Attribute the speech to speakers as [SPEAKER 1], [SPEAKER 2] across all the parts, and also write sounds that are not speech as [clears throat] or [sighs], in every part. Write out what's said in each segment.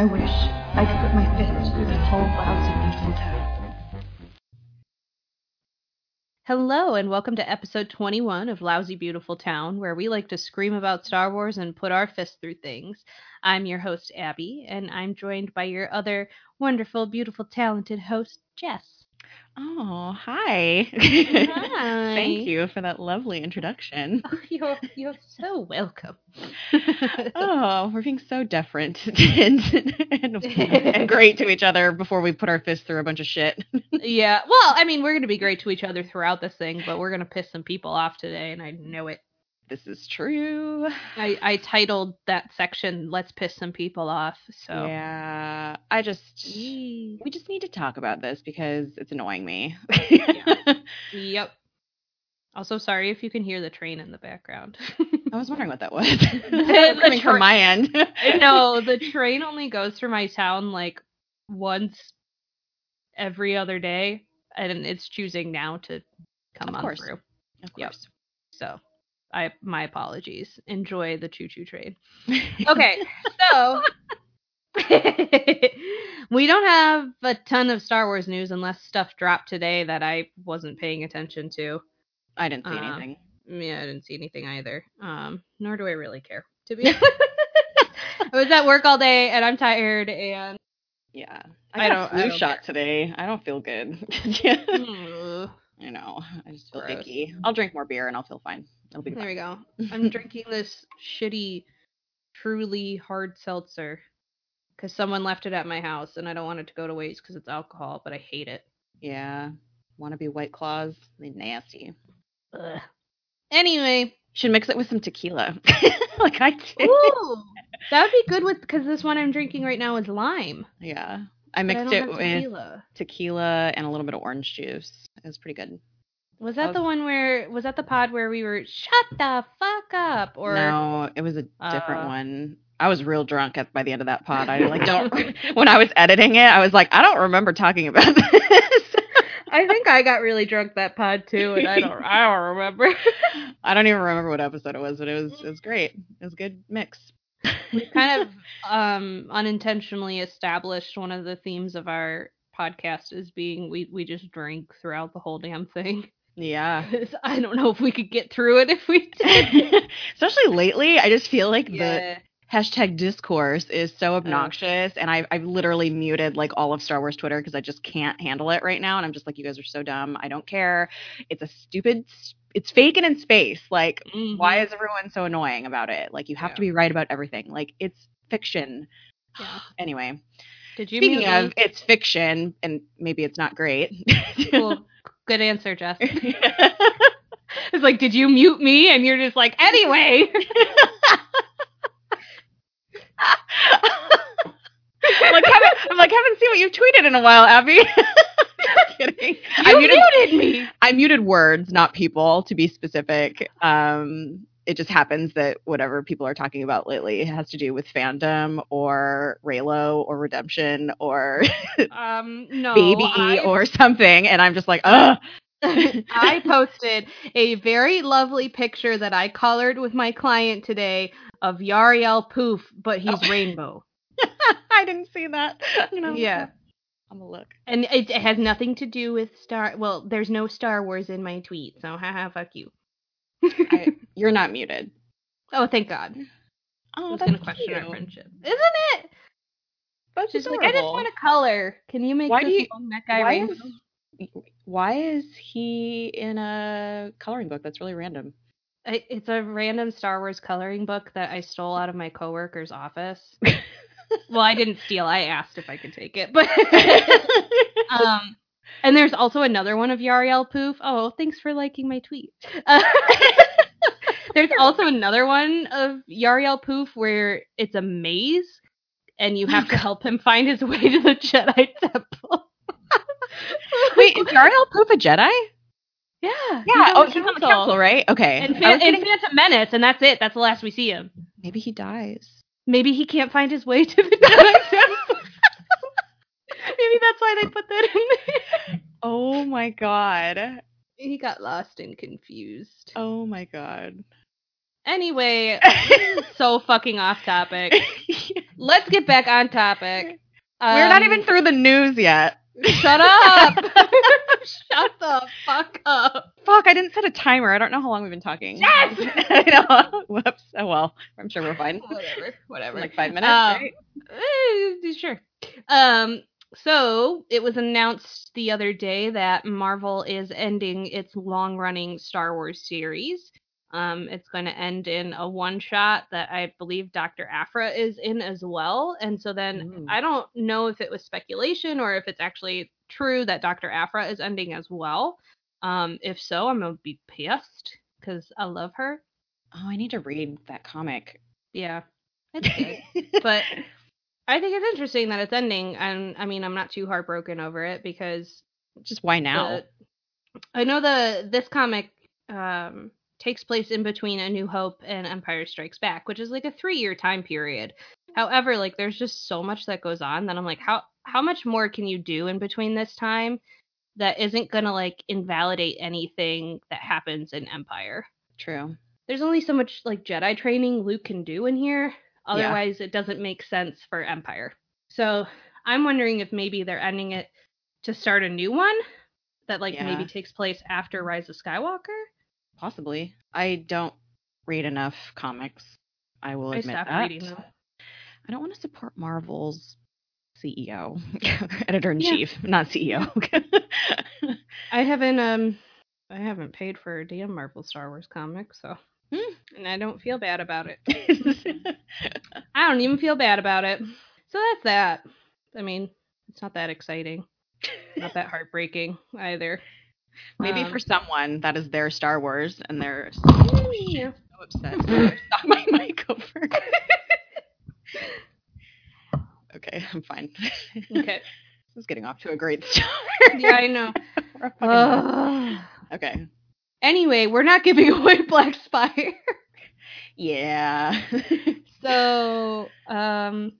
[SPEAKER 1] I wish I could put my fist through this whole lousy, beautiful town.
[SPEAKER 2] Hello, and welcome to episode 21 of Lousy Beautiful Town, where we like to scream about Star Wars and put our fists through things. I'm your host, Abby, and I'm joined by your other wonderful, beautiful, talented host, Jess.
[SPEAKER 3] Oh, hi. [laughs]
[SPEAKER 2] Hi.
[SPEAKER 3] Thank you for that lovely introduction.
[SPEAKER 2] Oh, you're, you're so welcome. [laughs]
[SPEAKER 3] oh, we're being so deferent [laughs] and, and, and great to each other before we put our fists through a bunch of shit.
[SPEAKER 2] yeah, well, I mean, we're going to be great to each other throughout this thing, but we're going to piss some people off today, and I know it.
[SPEAKER 3] This is true. [sighs]
[SPEAKER 2] I, I titled that section "Let's Piss Some People Off." So
[SPEAKER 3] Yeah, I just we just need to talk about this because it's annoying me. [laughs]
[SPEAKER 2] Yep. Also, sorry if you can hear the train in the background.
[SPEAKER 3] I was wondering what that [laughs] [laughs] was. Coming
[SPEAKER 2] tra-
[SPEAKER 3] from my end.
[SPEAKER 2] no, the train only goes through my town like once every other day, and it's choosing now to come
[SPEAKER 3] Of
[SPEAKER 2] on
[SPEAKER 3] course.
[SPEAKER 2] through.
[SPEAKER 3] Of
[SPEAKER 2] Yep.
[SPEAKER 3] course.
[SPEAKER 2] So, I my apologies. Enjoy the choo choo train. [laughs] Okay, so [laughs] we don't have a ton of Star Wars news unless stuff dropped today that I wasn't paying attention to.
[SPEAKER 3] I didn't see
[SPEAKER 2] Um,
[SPEAKER 3] anything.
[SPEAKER 2] Yeah, I didn't see anything either. Um, nor do I really care, to be [laughs] honest. I was at work all day and I'm tired and
[SPEAKER 3] Yeah.
[SPEAKER 2] I
[SPEAKER 3] I
[SPEAKER 2] don't-
[SPEAKER 3] a flu
[SPEAKER 2] don't
[SPEAKER 3] shot
[SPEAKER 2] care.
[SPEAKER 3] today. I don't feel good.
[SPEAKER 2] Ugh.
[SPEAKER 3] I know. I just feel
[SPEAKER 2] Gross.
[SPEAKER 3] icky. I'll drink more beer and I'll feel fine.
[SPEAKER 2] There we go. [laughs] I'm drinking this shitty, truly hard seltzer because someone left it at my house and I don't want it to go to waste because it's alcohol, but I hate it.
[SPEAKER 3] Yeah. Want to be White Claws? They nasty.
[SPEAKER 2] Ugh. Anyway,
[SPEAKER 3] Should mix it with some tequila, [laughs] like I did.
[SPEAKER 2] ooh, [laughs] that would be good with because this one I'm drinking right now is lime.
[SPEAKER 3] Yeah. I
[SPEAKER 2] but I
[SPEAKER 3] mixed it with
[SPEAKER 2] tequila.
[SPEAKER 3] tequila and a little bit of orange juice. It was pretty good.
[SPEAKER 2] Was that
[SPEAKER 3] Of-
[SPEAKER 2] the one where was that the pod where we were shut the fuck up or
[SPEAKER 3] no, it was a different
[SPEAKER 2] Uh.
[SPEAKER 3] one. I was real drunk at by the end of that pod. I [laughs] like don't [laughs] when I was editing it, I was like, I don't remember talking about [laughs] this.
[SPEAKER 2] I think I got really drunk that pod too, and I don't I don't remember.
[SPEAKER 3] I don't even remember what episode it was, but it was it was great. It was a good mix.
[SPEAKER 2] we kind of um unintentionally established one of the themes of our podcast as being we we just drink throughout the whole damn thing.
[SPEAKER 3] Yeah. [laughs]
[SPEAKER 2] I don't know if we could get through it if we [laughs] did.
[SPEAKER 3] Especially lately, I just feel like the hashtag discourse is so obnoxious, and I've I've literally muted like all of Star Wars Twitter because I just can't handle it right now, and I'm just like, you guys are so dumb. I don't care. It's a stupid. It's fake and in space. Like, why
[SPEAKER 2] Mhm.
[SPEAKER 3] is everyone so annoying about it? Like, you have
[SPEAKER 2] Yeah.
[SPEAKER 3] to be right about everything. Like, it's fiction.
[SPEAKER 2] Yeah. [sighs]
[SPEAKER 3] Anyway,
[SPEAKER 2] Did you
[SPEAKER 3] speaking of,
[SPEAKER 2] me?
[SPEAKER 3] it's fiction, and maybe it's not great. [laughs]
[SPEAKER 2] Good answer, Jess. [laughs] It's like, did you mute me? And you're just like, anyway.
[SPEAKER 3] I'm like, haven't, I'm like, haven't seen what you've tweeted in a while, Abby. [laughs] kidding. I
[SPEAKER 2] You
[SPEAKER 3] muted,
[SPEAKER 2] muted me.
[SPEAKER 3] I muted words, not people, to be specific. Um, it just happens that whatever people are talking about lately has to do with fandom or Reylo or redemption or [laughs]
[SPEAKER 2] Um, no.
[SPEAKER 3] baby
[SPEAKER 2] I-
[SPEAKER 3] or something, and I'm just like, ugh.
[SPEAKER 2] I [laughs] posted a very lovely picture that I colored with my client today of Yarael Poof, but he's
[SPEAKER 3] Oh.
[SPEAKER 2] rainbow. [laughs]
[SPEAKER 3] I didn't see that. Know,
[SPEAKER 2] Yeah.
[SPEAKER 3] I'm gonna look.
[SPEAKER 2] And it, it has nothing to do with Star. Well, there's no Star Wars in my tweet, so haha, fuck you.
[SPEAKER 3] I, [laughs] you're not muted.
[SPEAKER 2] oh, thank God. I
[SPEAKER 3] Oh,
[SPEAKER 2] was
[SPEAKER 3] that's
[SPEAKER 2] gonna question our
[SPEAKER 3] cute.
[SPEAKER 2] friendship, isn't it?
[SPEAKER 3] That's
[SPEAKER 2] She's like, I just want to color. Can you make
[SPEAKER 3] Why
[SPEAKER 2] this
[SPEAKER 3] do you-
[SPEAKER 2] long neck guy
[SPEAKER 3] why is- Why is he in a coloring book? That's really random.
[SPEAKER 2] I, it's a random Star Wars coloring book that I stole out of my coworker's office. [laughs] well, I didn't steal. I asked if I could take it, but [laughs] um, and there's also another one of Yarael Poof. Oh, thanks for liking my tweet. Uh, [laughs] there's also another one of Yarael Poof where it's a maze, and you have to [laughs] help him find his way to the Jedi Temple. [laughs]
[SPEAKER 3] Wait, is Yarael Poof a Jedi?
[SPEAKER 2] Yeah,
[SPEAKER 3] Yeah. Oh, he's on the council, right? Okay.
[SPEAKER 2] And, Fan-
[SPEAKER 3] getting-
[SPEAKER 2] Phantom Menace, and that's it. That's the last we see him.
[SPEAKER 3] maybe he dies.
[SPEAKER 2] Maybe he can't find his way to the Jedi Temple. Maybe that's why they put that in there. [laughs]
[SPEAKER 3] Oh my god.
[SPEAKER 2] He got lost and confused.
[SPEAKER 3] Oh my god.
[SPEAKER 2] Anyway, [laughs] so fucking off topic. [laughs] let's get back on topic.
[SPEAKER 3] We're not
[SPEAKER 2] Um,
[SPEAKER 3] even through the news yet.
[SPEAKER 2] Shut up! Shut the fuck up!
[SPEAKER 3] Fuck, I didn't set a timer. I don't know how long we've been talking.
[SPEAKER 2] Yes!
[SPEAKER 3] I know. Whoops. Oh well. I'm sure we're fine.
[SPEAKER 2] Whatever, whatever.
[SPEAKER 3] Like five minutes,
[SPEAKER 2] Um,
[SPEAKER 3] right?
[SPEAKER 2] Eh, sure. Um, so it was announced the other day that Marvel is ending its long-running Star Wars series. Um, it's going to end in a one-shot that I believe Dr. Aphra is in as well. And so then
[SPEAKER 3] Ooh.
[SPEAKER 2] I don't know if it was speculation or if it's actually true that Dr. Aphra is ending as well. Um, if so, I'm gonna be pissed because I love her.
[SPEAKER 3] Oh, I need to read that comic.
[SPEAKER 2] Yeah, it's good. [laughs] but I think it's interesting that it's ending, and I mean, I'm not too heartbroken over it because
[SPEAKER 3] just why now?
[SPEAKER 2] the- I know the this comic um, takes place in between A New Hope and Empire Strikes Back, which is like a three year time period. However, like there's just so much that goes on that I'm like, how how much more can you do in between this time that isn't gonna like invalidate anything that happens in Empire?
[SPEAKER 3] True.
[SPEAKER 2] there's only so much like Jedi training Luke can do in here.
[SPEAKER 3] Yeah.
[SPEAKER 2] Otherwise, it doesn't make sense for Empire. So I'm wondering if maybe they're ending it to start a new one that like
[SPEAKER 3] Yeah.
[SPEAKER 2] maybe takes place after Rise of Skywalker.
[SPEAKER 3] Possibly. I don't read enough comics. I will
[SPEAKER 2] I
[SPEAKER 3] admit
[SPEAKER 2] stopped
[SPEAKER 3] that.
[SPEAKER 2] reading them.
[SPEAKER 3] I don't want to support Marvel's CEO, [laughs] editor in
[SPEAKER 2] Yeah.
[SPEAKER 3] chief, [laughs] not CEO.
[SPEAKER 2] I [laughs] haven't um I haven't paid for a damn Marvel Star Wars comic, so
[SPEAKER 3] Hmm.
[SPEAKER 2] and I don't feel bad about it. [laughs] I don't even feel bad about it. So that's that. I mean, it's not that exciting. Not that [laughs] heartbreaking either.
[SPEAKER 3] Maybe
[SPEAKER 2] Um,
[SPEAKER 3] for someone that is their Star Wars and they're so,
[SPEAKER 2] Yeah.
[SPEAKER 3] so upset. Knock [laughs] my mic over. okay, I'm fine.
[SPEAKER 2] Okay.
[SPEAKER 3] This is getting off to a great start.
[SPEAKER 2] Yeah, I know.
[SPEAKER 3] We're a fucking-
[SPEAKER 2] Ugh.
[SPEAKER 3] okay.
[SPEAKER 2] Anyway, we're not giving [laughs] away Black Spire.
[SPEAKER 3] Yeah. [laughs]
[SPEAKER 2] So, um,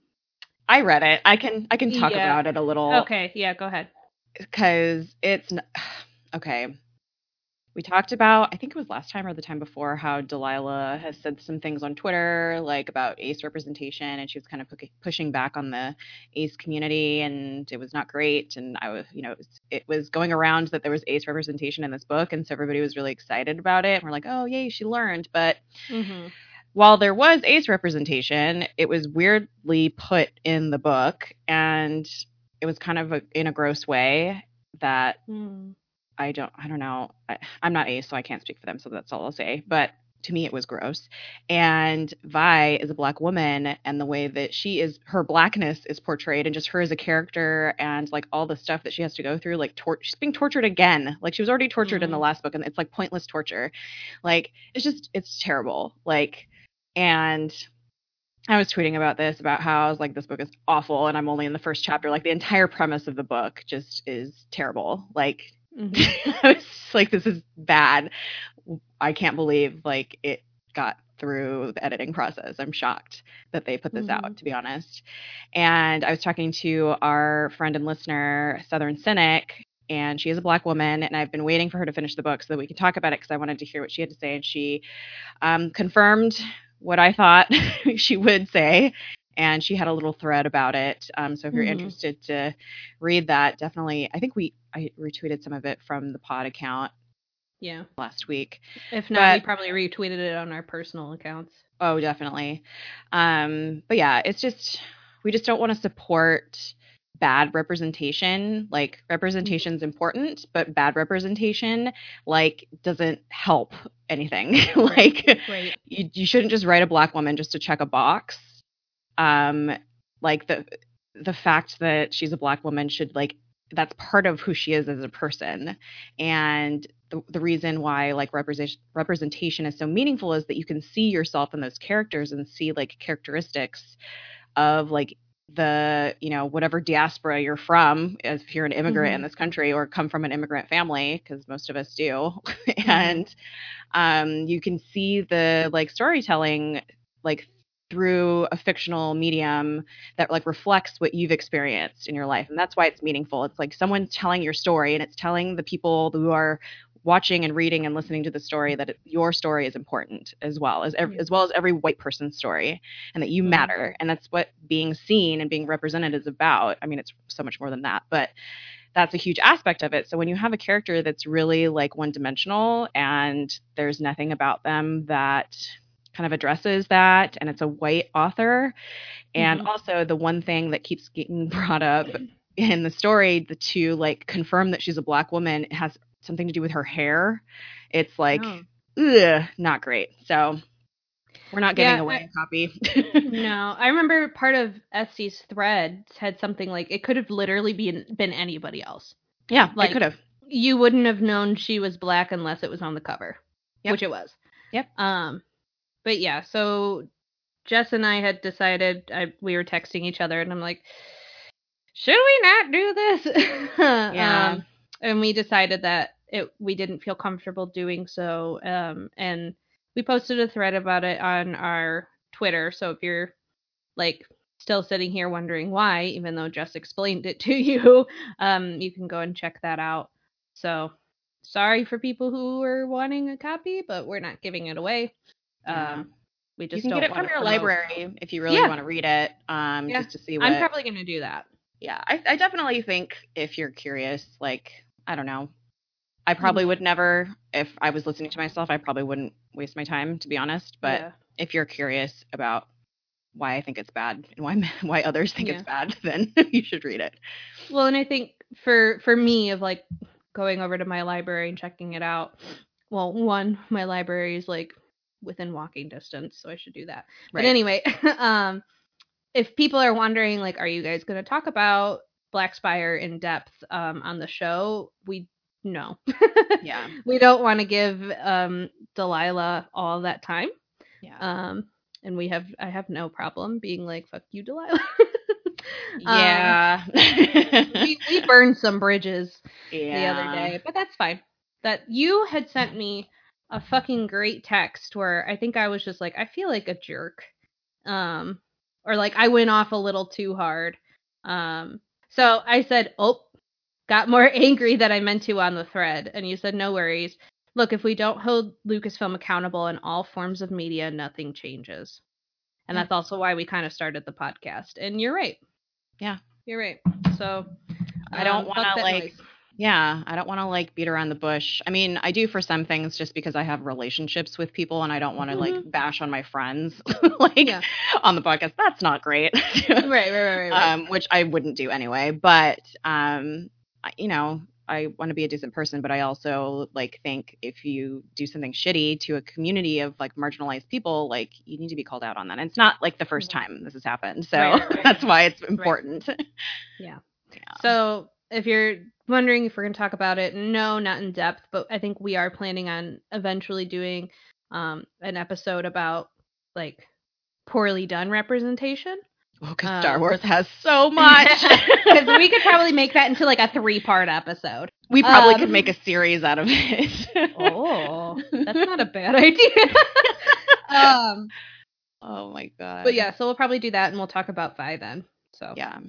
[SPEAKER 3] I read it. I can I can talk
[SPEAKER 2] Yeah.
[SPEAKER 3] about it a little.
[SPEAKER 2] okay, yeah, go ahead.
[SPEAKER 3] because it's n- [sighs] okay. We talked about, I think it was last time or the time before, how Delilah has said some things on Twitter, like about ace representation, and she was kind of pu- pushing back on the ace community, and it was not great. And I was, you know, it was, it was going around that there was ace representation in this book, and so everybody was really excited about it. And we're like, oh, yay, she learned. But
[SPEAKER 2] Mm-hmm.
[SPEAKER 3] while there was ace representation, it was weirdly put in the book, and it was kind of a, in a gross way that
[SPEAKER 2] Mm.
[SPEAKER 3] I don't I don't know. I, I'm not ace, so I can't speak for them, so that's all I'll say. But to me, it was gross. And Vi is a black woman, and the way that she is, her blackness is portrayed, and just her as a character, and like all the stuff that she has to go through, like tor- she's being tortured again. Like she was already tortured in the
[SPEAKER 2] Mhm.
[SPEAKER 3] last book, and it's like pointless torture. Like it's just it's terrible. Like and. I was tweeting about this about how I was like, this book is awful, and I'm only in the first chapter. Like the entire premise of the book just is terrible. Like
[SPEAKER 2] Mhm. [laughs]
[SPEAKER 3] I was just like, this is bad. I can't believe like it got through the editing process. I'm shocked that they put this out,
[SPEAKER 2] Mhm.
[SPEAKER 3] to be honest. And I was talking to our friend and listener, Southern Cynic, and she is a black woman, and I've been waiting for her to finish the book so that we could talk about it because I wanted to hear what she had to say, and she um, confirmed what I thought [laughs] she would say. And she had a little thread about it. Um, so if you're
[SPEAKER 2] Mhm.
[SPEAKER 3] interested to read that, definitely. I think we I retweeted some of it from the pod account
[SPEAKER 2] Yeah.
[SPEAKER 3] last week.
[SPEAKER 2] If not, we probably retweeted it on our personal accounts.
[SPEAKER 3] Oh, definitely. Um, but yeah, it's just we just don't want to support bad representation. Like representation's important, but bad representation like doesn't help anything. [laughs] like
[SPEAKER 2] Right.
[SPEAKER 3] you, you shouldn't just write a black woman just to check a box. Um, like the the fact that she's a black woman should like that's part of who she is as a person. And the, the reason why like representation representation is so meaningful is that you can see yourself in those characters and see like characteristics of like the you know whatever diaspora you're from if you're an immigrant in
[SPEAKER 2] Mhm.
[SPEAKER 3] this country or come from an immigrant family because most of us do. [laughs] And um you can see the like storytelling like through a fictional medium that like reflects what you've experienced in your life and that's why it's meaningful it's like someone's telling your story and it's telling the people who are watching and reading and listening to the story that it, your story is important as well as ev-
[SPEAKER 2] Yeah.
[SPEAKER 3] as well as every white person's story and that you
[SPEAKER 2] Mhm.
[SPEAKER 3] matter and that's what being seen and being represented is about i mean it's so much more than that but that's a huge aspect of it so when you have a character that's really like one dimensional and there's nothing about them that kind of addresses that and it's a white author and
[SPEAKER 2] Mhm.
[SPEAKER 3] also the one thing that keeps getting [laughs] brought up in the story the to like confirm that she's a black woman it has something to do with her hair it's like
[SPEAKER 2] Oh.
[SPEAKER 3] ugh, not great so we're not getting
[SPEAKER 2] Yeah,
[SPEAKER 3] away
[SPEAKER 2] I-
[SPEAKER 3] copy
[SPEAKER 2] no, I remember part of Essie's thread had something like it could have literally been been anybody else.
[SPEAKER 3] yeah
[SPEAKER 2] Like-
[SPEAKER 3] could have
[SPEAKER 2] You wouldn't have known she was black unless it was on the cover,
[SPEAKER 3] Yep.
[SPEAKER 2] which it was.
[SPEAKER 3] Yep.
[SPEAKER 2] Um, but yeah, so Jess and I had decided I we were texting each other, and I'm like, should we not do this? [laughs]
[SPEAKER 3] Yeah.
[SPEAKER 2] Um, and we decided that it we didn't feel comfortable doing so. Um, and we posted a thread about it on our Twitter. So if you're like still sitting here wondering why, even though Jess explained it [laughs] to you, um, you can go and check that out. So sorry for people who were wanting a copy, but we're not giving it away.
[SPEAKER 3] Yeah.
[SPEAKER 2] Um, we
[SPEAKER 3] you
[SPEAKER 2] just
[SPEAKER 3] can
[SPEAKER 2] don't
[SPEAKER 3] get it from your
[SPEAKER 2] promote-
[SPEAKER 3] library if you really
[SPEAKER 2] Yeah.
[SPEAKER 3] want to read it um
[SPEAKER 2] Yeah.
[SPEAKER 3] just to see what
[SPEAKER 2] I'm probably gonna do that.
[SPEAKER 3] yeah I, I definitely think if you're curious like i don't know i probably
[SPEAKER 2] Mhm.
[SPEAKER 3] would never if i was listening to myself i probably wouldn't waste my time to be honest but
[SPEAKER 2] Yeah.
[SPEAKER 3] if you're curious about why i think it's bad and why [laughs] why others think it's bad [laughs] then you should read it
[SPEAKER 2] Well, and I think for for me of like going over to my library and checking it out. Well, one, my library is like within walking distance, so I should do that. But anyway, [laughs] um if people are wondering like are you guys going to talk about Black Spire in depth um on the show, we no. [laughs]
[SPEAKER 3] yeah
[SPEAKER 2] we don't want to give um Delilah all that time.
[SPEAKER 3] yeah
[SPEAKER 2] Um and we have I have no problem being like fuck you Delilah. [laughs] Um,
[SPEAKER 3] yeah
[SPEAKER 2] we we burned some bridges the other day, but that's fine. That you had sent me a fucking great text where I think I was just like, I feel like a jerk. Um or like I went off a little too hard. Um so I said, Oh, got more [laughs] angry than I meant to on the thread. And you said, No worries. Look, if we don't hold Lucasfilm accountable in all forms of media, nothing changes. And
[SPEAKER 3] Yeah.
[SPEAKER 2] that's also why we kind of started the podcast. And you're right.
[SPEAKER 3] Yeah.
[SPEAKER 2] You're right. So
[SPEAKER 3] I don't
[SPEAKER 2] um,
[SPEAKER 3] wanna, like,
[SPEAKER 2] noise.
[SPEAKER 3] Yeah, I don't want to like beat around the bush. I mean, I do for some things just because I have relationships with people and I don't want to like bash on my friends [laughs] like
[SPEAKER 2] Mm-hmm. Yeah.
[SPEAKER 3] on the podcast. That's not great. [laughs]
[SPEAKER 2] right, right, right, right. right.
[SPEAKER 3] um, which I wouldn't do anyway. But um, I, you know, I want to be a decent person, but I also like think if you do something shitty to a community of like marginalized people, like you need to be called out on that. And it's not like the first
[SPEAKER 2] Right.
[SPEAKER 3] time this has happened, so
[SPEAKER 2] right, right. [laughs]
[SPEAKER 3] that's why it's important.
[SPEAKER 2] Yeah.
[SPEAKER 3] Yeah.
[SPEAKER 2] So if you're wondering if we're going to talk about it, no, not in depth, but I think we are planning on eventually doing um, an episode about like poorly done representation.
[SPEAKER 3] Because
[SPEAKER 2] Um,
[SPEAKER 3] Star Wars has so [laughs] much. [laughs]
[SPEAKER 2] Because we could probably make that into like a three part episode.
[SPEAKER 3] we probably could
[SPEAKER 2] um,
[SPEAKER 3] make a series out of it. [laughs]
[SPEAKER 2] Oh, that's not a bad idea. um,
[SPEAKER 3] oh my god.
[SPEAKER 2] but yeah, so we'll probably do that and we'll talk about Vi then. So
[SPEAKER 3] Yeah.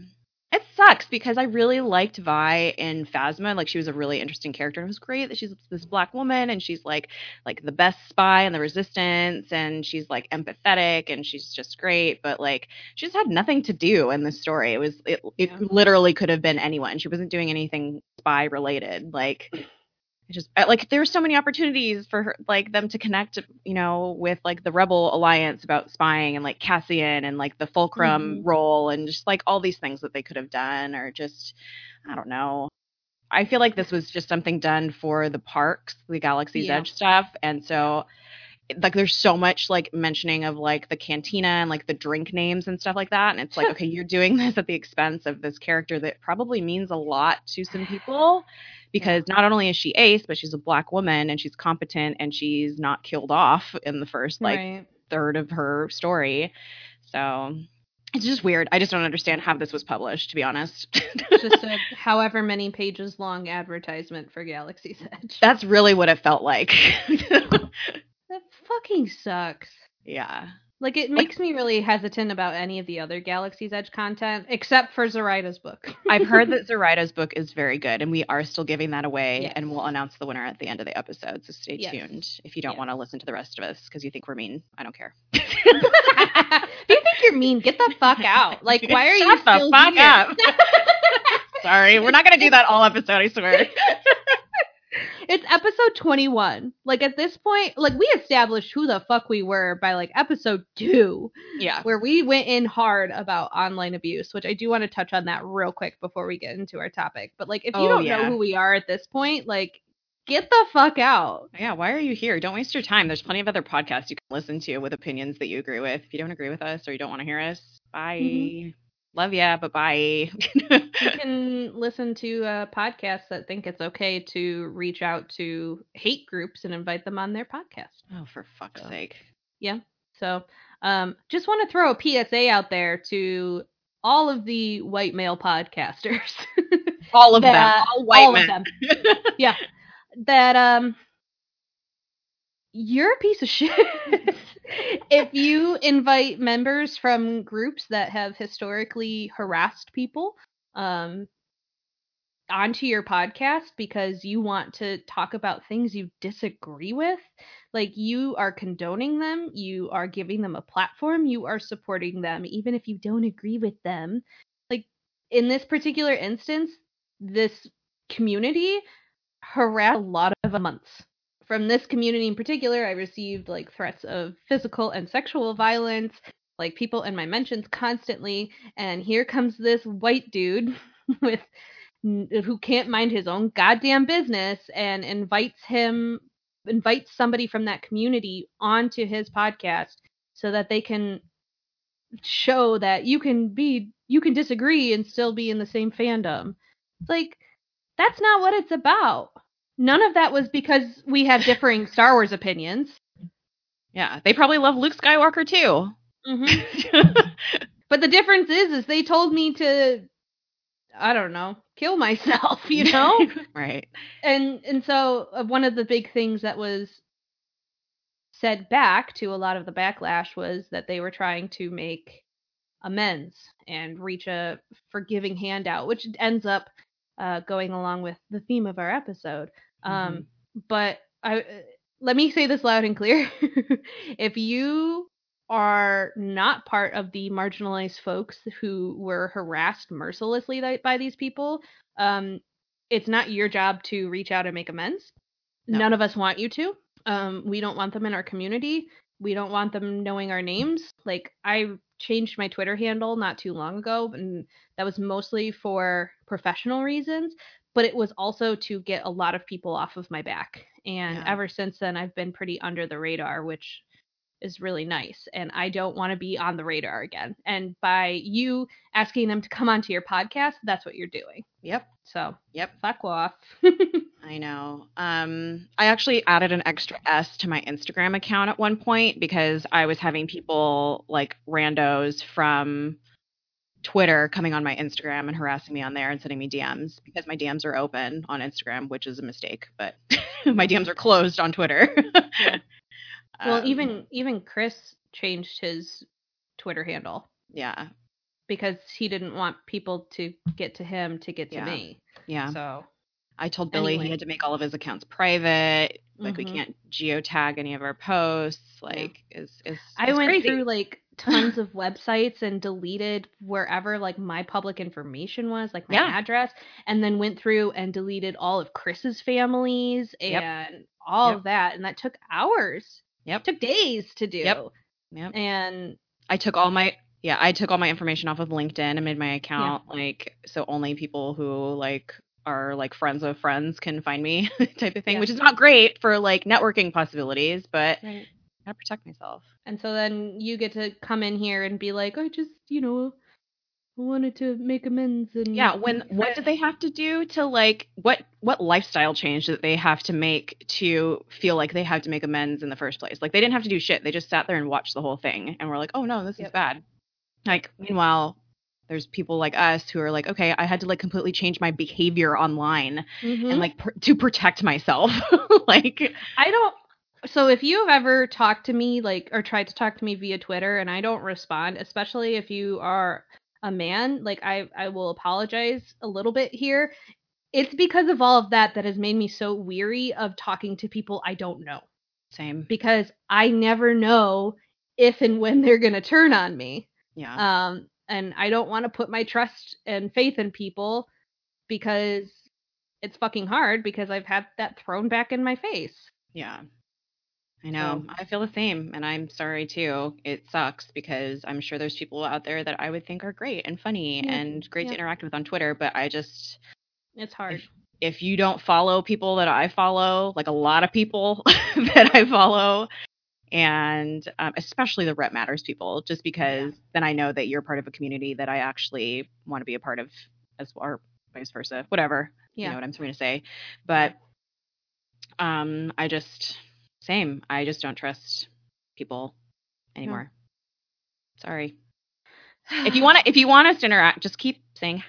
[SPEAKER 3] It sucks because I really liked Vi in Phasma. Like she was a really interesting character. And it was great that she's this black woman and she's like like the best spy in the resistance and she's like empathetic and she's just great. But like she just had nothing to do in this story. It was it it
[SPEAKER 2] Yeah.
[SPEAKER 3] literally could have been anyone. She wasn't doing anything spy related. Like [clears throat] it just I- like there were so many opportunities for her, like them to connect, you know, with like the Rebel Alliance about spying and like Cassian and like the Fulcrum
[SPEAKER 2] Mhm.
[SPEAKER 3] role and just like all these things that they could have done or just I don't know. I feel like this was just something done for the parks, the Galaxy's
[SPEAKER 2] Yeah.
[SPEAKER 3] Edge stuff, and so like there's so much like mentioning of like the cantina and like the drink names and stuff like that and it's like [laughs] okay you're doing this at the expense of this character that probably means a lot to some people [sighs] because not only is she ace but she's a black woman and she's competent and she's not killed off in the first like
[SPEAKER 2] right.
[SPEAKER 3] third of her story. So it's just weird. I just don't understand how this was published to be honest.
[SPEAKER 2] Just [laughs] a however many pages long advertisement for Galaxy's Edge.
[SPEAKER 3] that's really what it felt like [laughs]
[SPEAKER 2] That fucking sucks.
[SPEAKER 3] yeah
[SPEAKER 2] Like it makes me really hesitant about any of the other Galaxy's Edge content, except for Zoraida's book. [laughs]
[SPEAKER 3] I've heard that [laughs] Zoraida's book is very good, and we are still giving that away,
[SPEAKER 2] Yes.
[SPEAKER 3] and we'll announce the winner at the end of the episode. So stay
[SPEAKER 2] Yes.
[SPEAKER 3] tuned if you don't
[SPEAKER 2] Yes.
[SPEAKER 3] want to listen to the rest of us because you think we're mean. I don't care. [laughs]
[SPEAKER 2] if you think you're mean, get the fuck out. Like, why are you
[SPEAKER 3] Shut the
[SPEAKER 2] still
[SPEAKER 3] fuck
[SPEAKER 2] here?
[SPEAKER 3] up. Sorry, we're not gonna do that all episode. I swear.
[SPEAKER 2] It's episode 21. Like at this point, like we established who the fuck we were by like episode 2,
[SPEAKER 3] Yeah.
[SPEAKER 2] where we went in hard about online abuse, which I do want to touch on that real quick before we get into our topic. But like if you
[SPEAKER 3] Oh,
[SPEAKER 2] don't
[SPEAKER 3] yeah.
[SPEAKER 2] know who we are at this point, like get the fuck out.
[SPEAKER 3] Yeah, why are you here? Don't waste your time. There's plenty of other podcasts you can listen to with opinions that you agree with. If you don't agree with us or you don't want to hear us, bye.
[SPEAKER 2] Mm-hmm.
[SPEAKER 3] Love ya, but bye.
[SPEAKER 2] You [laughs] can listen to uh, podcasts that think it's okay to reach out to hate groups and invite them on their podcast.
[SPEAKER 3] oh, for fuck's
[SPEAKER 2] So.
[SPEAKER 3] sake.
[SPEAKER 2] So, um, just want to throw a PSA out there to all of the white male podcasters. [laughs]
[SPEAKER 3] All of them. All white
[SPEAKER 2] all
[SPEAKER 3] men.
[SPEAKER 2] of them. [laughs] yeah, that um, you're a piece of shit. If you invite members from groups that have historically harassed people, um, onto your podcast because you want to talk about things you disagree with, like you are condoning them, you are giving them a platform, you are supporting them, even if you don't agree with them. Like in this particular instance, this community harassed a lot of months. From this community in particular, I received like threats of physical and sexual violence, like people in my mentions constantly. And here comes this white dude [laughs] with who can't mind his own goddamn business and invites him invites somebody from that community onto his podcast so that they can show that you can be you can disagree and still be in the same fandom. It's like that's not what it's about. None of that was because we had differing Star Wars opinions.
[SPEAKER 3] Yeah, they probably love Luke Skywalker too.
[SPEAKER 2] hmm [laughs] But the difference is, is they told me to, I don't know, kill myself. You know. [laughs]
[SPEAKER 3] right.
[SPEAKER 2] and and so uh, one of the big things that was said back to a lot of the backlash was that they were trying to make amends and reach a forgiving handout which ends up uh, going along with the theme of our episode um, but i let me say this loud and clear [laughs] if you are not part of the marginalized folks who were harassed mercilessly by- by these people um, it's not your job to reach out and make amends.
[SPEAKER 3] No.
[SPEAKER 2] None of us want you to. Um, we don't want them in our community. We don't want them knowing our names. Like I changed my Twitter handle not too long ago, and that was mostly for professional reasons, but it was also to get a lot of people off of my back. And
[SPEAKER 3] Yeah.
[SPEAKER 2] ever since then, I've been pretty under the radar, which is really nice. And I don't want to be on the radar again. And by you asking them to come onto your podcast, that's what you're doing.
[SPEAKER 3] Yep.
[SPEAKER 2] So
[SPEAKER 3] Yep.
[SPEAKER 2] fuck off. [laughs]
[SPEAKER 3] I know. Um, I actually added an extra S to my Instagram account at one point because I was having people like randos from Twitter coming on my Instagram and harassing me on there and sending me DMs because my DMs are open on Instagram, which is a mistake, but [laughs] my DMs are closed on Twitter.
[SPEAKER 2] Yeah. [laughs] well,
[SPEAKER 3] Um,
[SPEAKER 2] even even Chris changed his Twitter handle
[SPEAKER 3] yeah,
[SPEAKER 2] because he didn't want people to get to him to get to
[SPEAKER 3] Yeah.
[SPEAKER 2] me.
[SPEAKER 3] yeah.
[SPEAKER 2] So
[SPEAKER 3] I told Billy
[SPEAKER 2] Anyway.
[SPEAKER 3] he had to make all of his accounts private. Like we
[SPEAKER 2] Mhm.
[SPEAKER 3] can't geotag any of our posts. Like is is
[SPEAKER 2] I went through like tons of websites and deleted wherever like my public information was, like my
[SPEAKER 3] Yeah.
[SPEAKER 2] address, and then went through and deleted all of Chris's families
[SPEAKER 3] Yep.
[SPEAKER 2] and all
[SPEAKER 3] Yep.
[SPEAKER 2] of that, and that took hours.
[SPEAKER 3] Yep.
[SPEAKER 2] took days to do.
[SPEAKER 3] Yep. Yep.
[SPEAKER 2] And
[SPEAKER 3] I took all my yeah, I took all my information off of LinkedIn and made my account like so only people who like are like friends of friends can find me [laughs] type of thing,
[SPEAKER 2] Yeah.
[SPEAKER 3] which is not great for like networking possibilities, but I gotta protect myself.
[SPEAKER 2] And so then you get to come in here and be like, I just, you know, wanted to make amends and
[SPEAKER 3] Yeah, when what did they have to do to like what what lifestyle change that they have to make to feel like they had to make amends in the first place? Like they didn't have to do shit. They just sat there and watched the whole thing and were like, "Oh no, this is bad." Like meanwhile, there's people like us who are like, "Okay, I had to like completely change my behavior online
[SPEAKER 2] Mhm.
[SPEAKER 3] and like pr- to protect myself." [laughs] like
[SPEAKER 2] I don't so if you've ever talked to me like or tried to talk to me via Twitter and I don't respond, especially if you are a man, like I I will apologize a little bit here. It's because of all of that that has made me so weary of talking to people I don't know
[SPEAKER 3] Same.
[SPEAKER 2] because I never know if and when they're going to turn on me.
[SPEAKER 3] Yeah.
[SPEAKER 2] Um and I don't want to put my trust and faith in people because it's fucking hard because I've had that thrown back in my face.
[SPEAKER 3] Yeah. I know.
[SPEAKER 2] So-
[SPEAKER 3] I feel the same and I'm sorry too. It sucks because I'm sure there's people out there that I would think are great and funny
[SPEAKER 2] Yeah,
[SPEAKER 3] and great to interact with on Twitter, but I just
[SPEAKER 2] It's hard.
[SPEAKER 3] if you don't follow people that I follow, like a lot of people [laughs] that I follow, and um, especially the Rep Matters people, just because then I know that you're part of a community that I actually want to be a part of as well, or vice versa, whatever. You
[SPEAKER 2] Yeah.
[SPEAKER 3] know what I'm trying to say. But um, I just, same, I just don't trust people anymore. Sorry. If you [sighs] want to, if you want us to interact, just keep saying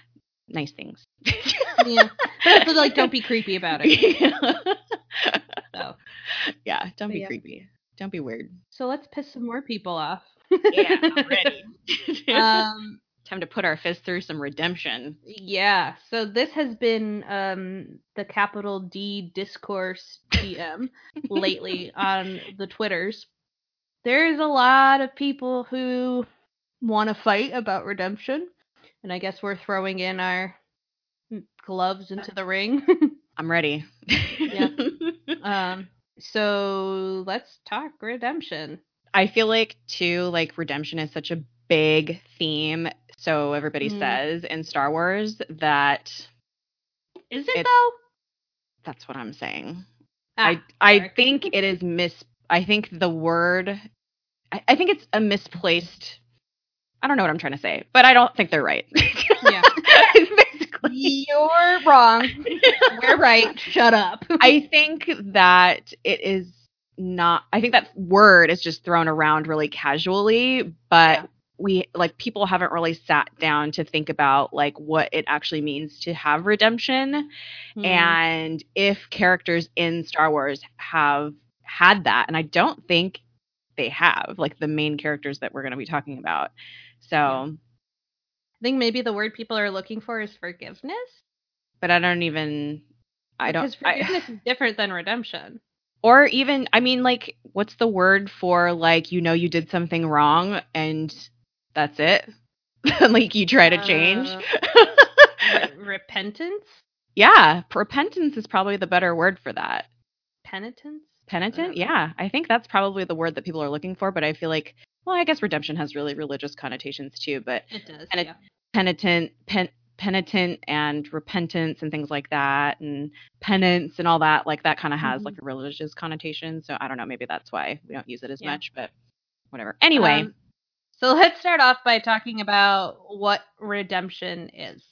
[SPEAKER 3] nice things.
[SPEAKER 2] yeah. But like, don't be creepy about it. [laughs] So,
[SPEAKER 3] yeah, don't
[SPEAKER 2] But
[SPEAKER 3] be
[SPEAKER 2] yeah.
[SPEAKER 3] creepy. Don't be weird.
[SPEAKER 2] so let's piss some more people off.
[SPEAKER 3] Yeah, I'm [laughs] ready.
[SPEAKER 2] um, [laughs]
[SPEAKER 3] Time to put our fist through some redemption.
[SPEAKER 2] yeah. So this has been um the capital D discourse DM lately [laughs] on the Twitters. There's a lot of people who want to fight about redemption, and I guess we're throwing in our gloves into the ring.
[SPEAKER 3] I'm ready.
[SPEAKER 2] Yeah. um. So let's talk redemption.
[SPEAKER 3] I feel like too, like redemption is such a big theme. So everybody
[SPEAKER 2] Mhm.
[SPEAKER 3] says in Star Wars that
[SPEAKER 2] Is it
[SPEAKER 3] It's-
[SPEAKER 2] though?
[SPEAKER 3] that's what I'm saying.
[SPEAKER 2] Ah,
[SPEAKER 3] I I think it is mis. I think the word. I, I think it's a misplaced. I don't know what I'm trying to say, but I don't think they're right. [laughs]
[SPEAKER 2] Yeah. [laughs] You're wrong. We're right. Shut up. [laughs]
[SPEAKER 3] I think that it is not. I think that word is just thrown around really casually, but
[SPEAKER 2] Yeah.
[SPEAKER 3] we like people haven't really sat down to think about like what it actually means to have redemption
[SPEAKER 2] Hmm.
[SPEAKER 3] and if characters in Star Wars have had that, and I don't think they have, like the main characters that we're going to be talking about. So,
[SPEAKER 2] Yeah. I think maybe the word people are looking for is forgiveness.
[SPEAKER 3] but I don't even, I don't,
[SPEAKER 2] Because
[SPEAKER 3] I,
[SPEAKER 2] forgiveness is different than redemption.
[SPEAKER 3] or even, I mean, like, what's the word for like you know you did something wrong and that's it, [laughs] like you try to change.
[SPEAKER 2] Uh, [laughs] Re- repentance,
[SPEAKER 3] yeah, repentance is probably the better word for that.
[SPEAKER 2] penitence.
[SPEAKER 3] Penitent? Yeah, I think that's probably the word that people are looking for. But I feel like, well, I guess redemption has really religious connotations too. But
[SPEAKER 2] It does.
[SPEAKER 3] And it-
[SPEAKER 2] yeah.
[SPEAKER 3] Penitent, pen, penitent, and repentance and things like that, and penance and all that, like that kind of has
[SPEAKER 2] Mhm.
[SPEAKER 3] like a religious connotation. So I don't know, maybe that's why we don't use it as
[SPEAKER 2] Yeah.
[SPEAKER 3] much. But whatever. Anyway,
[SPEAKER 2] Um, so let's start off by talking about what redemption is.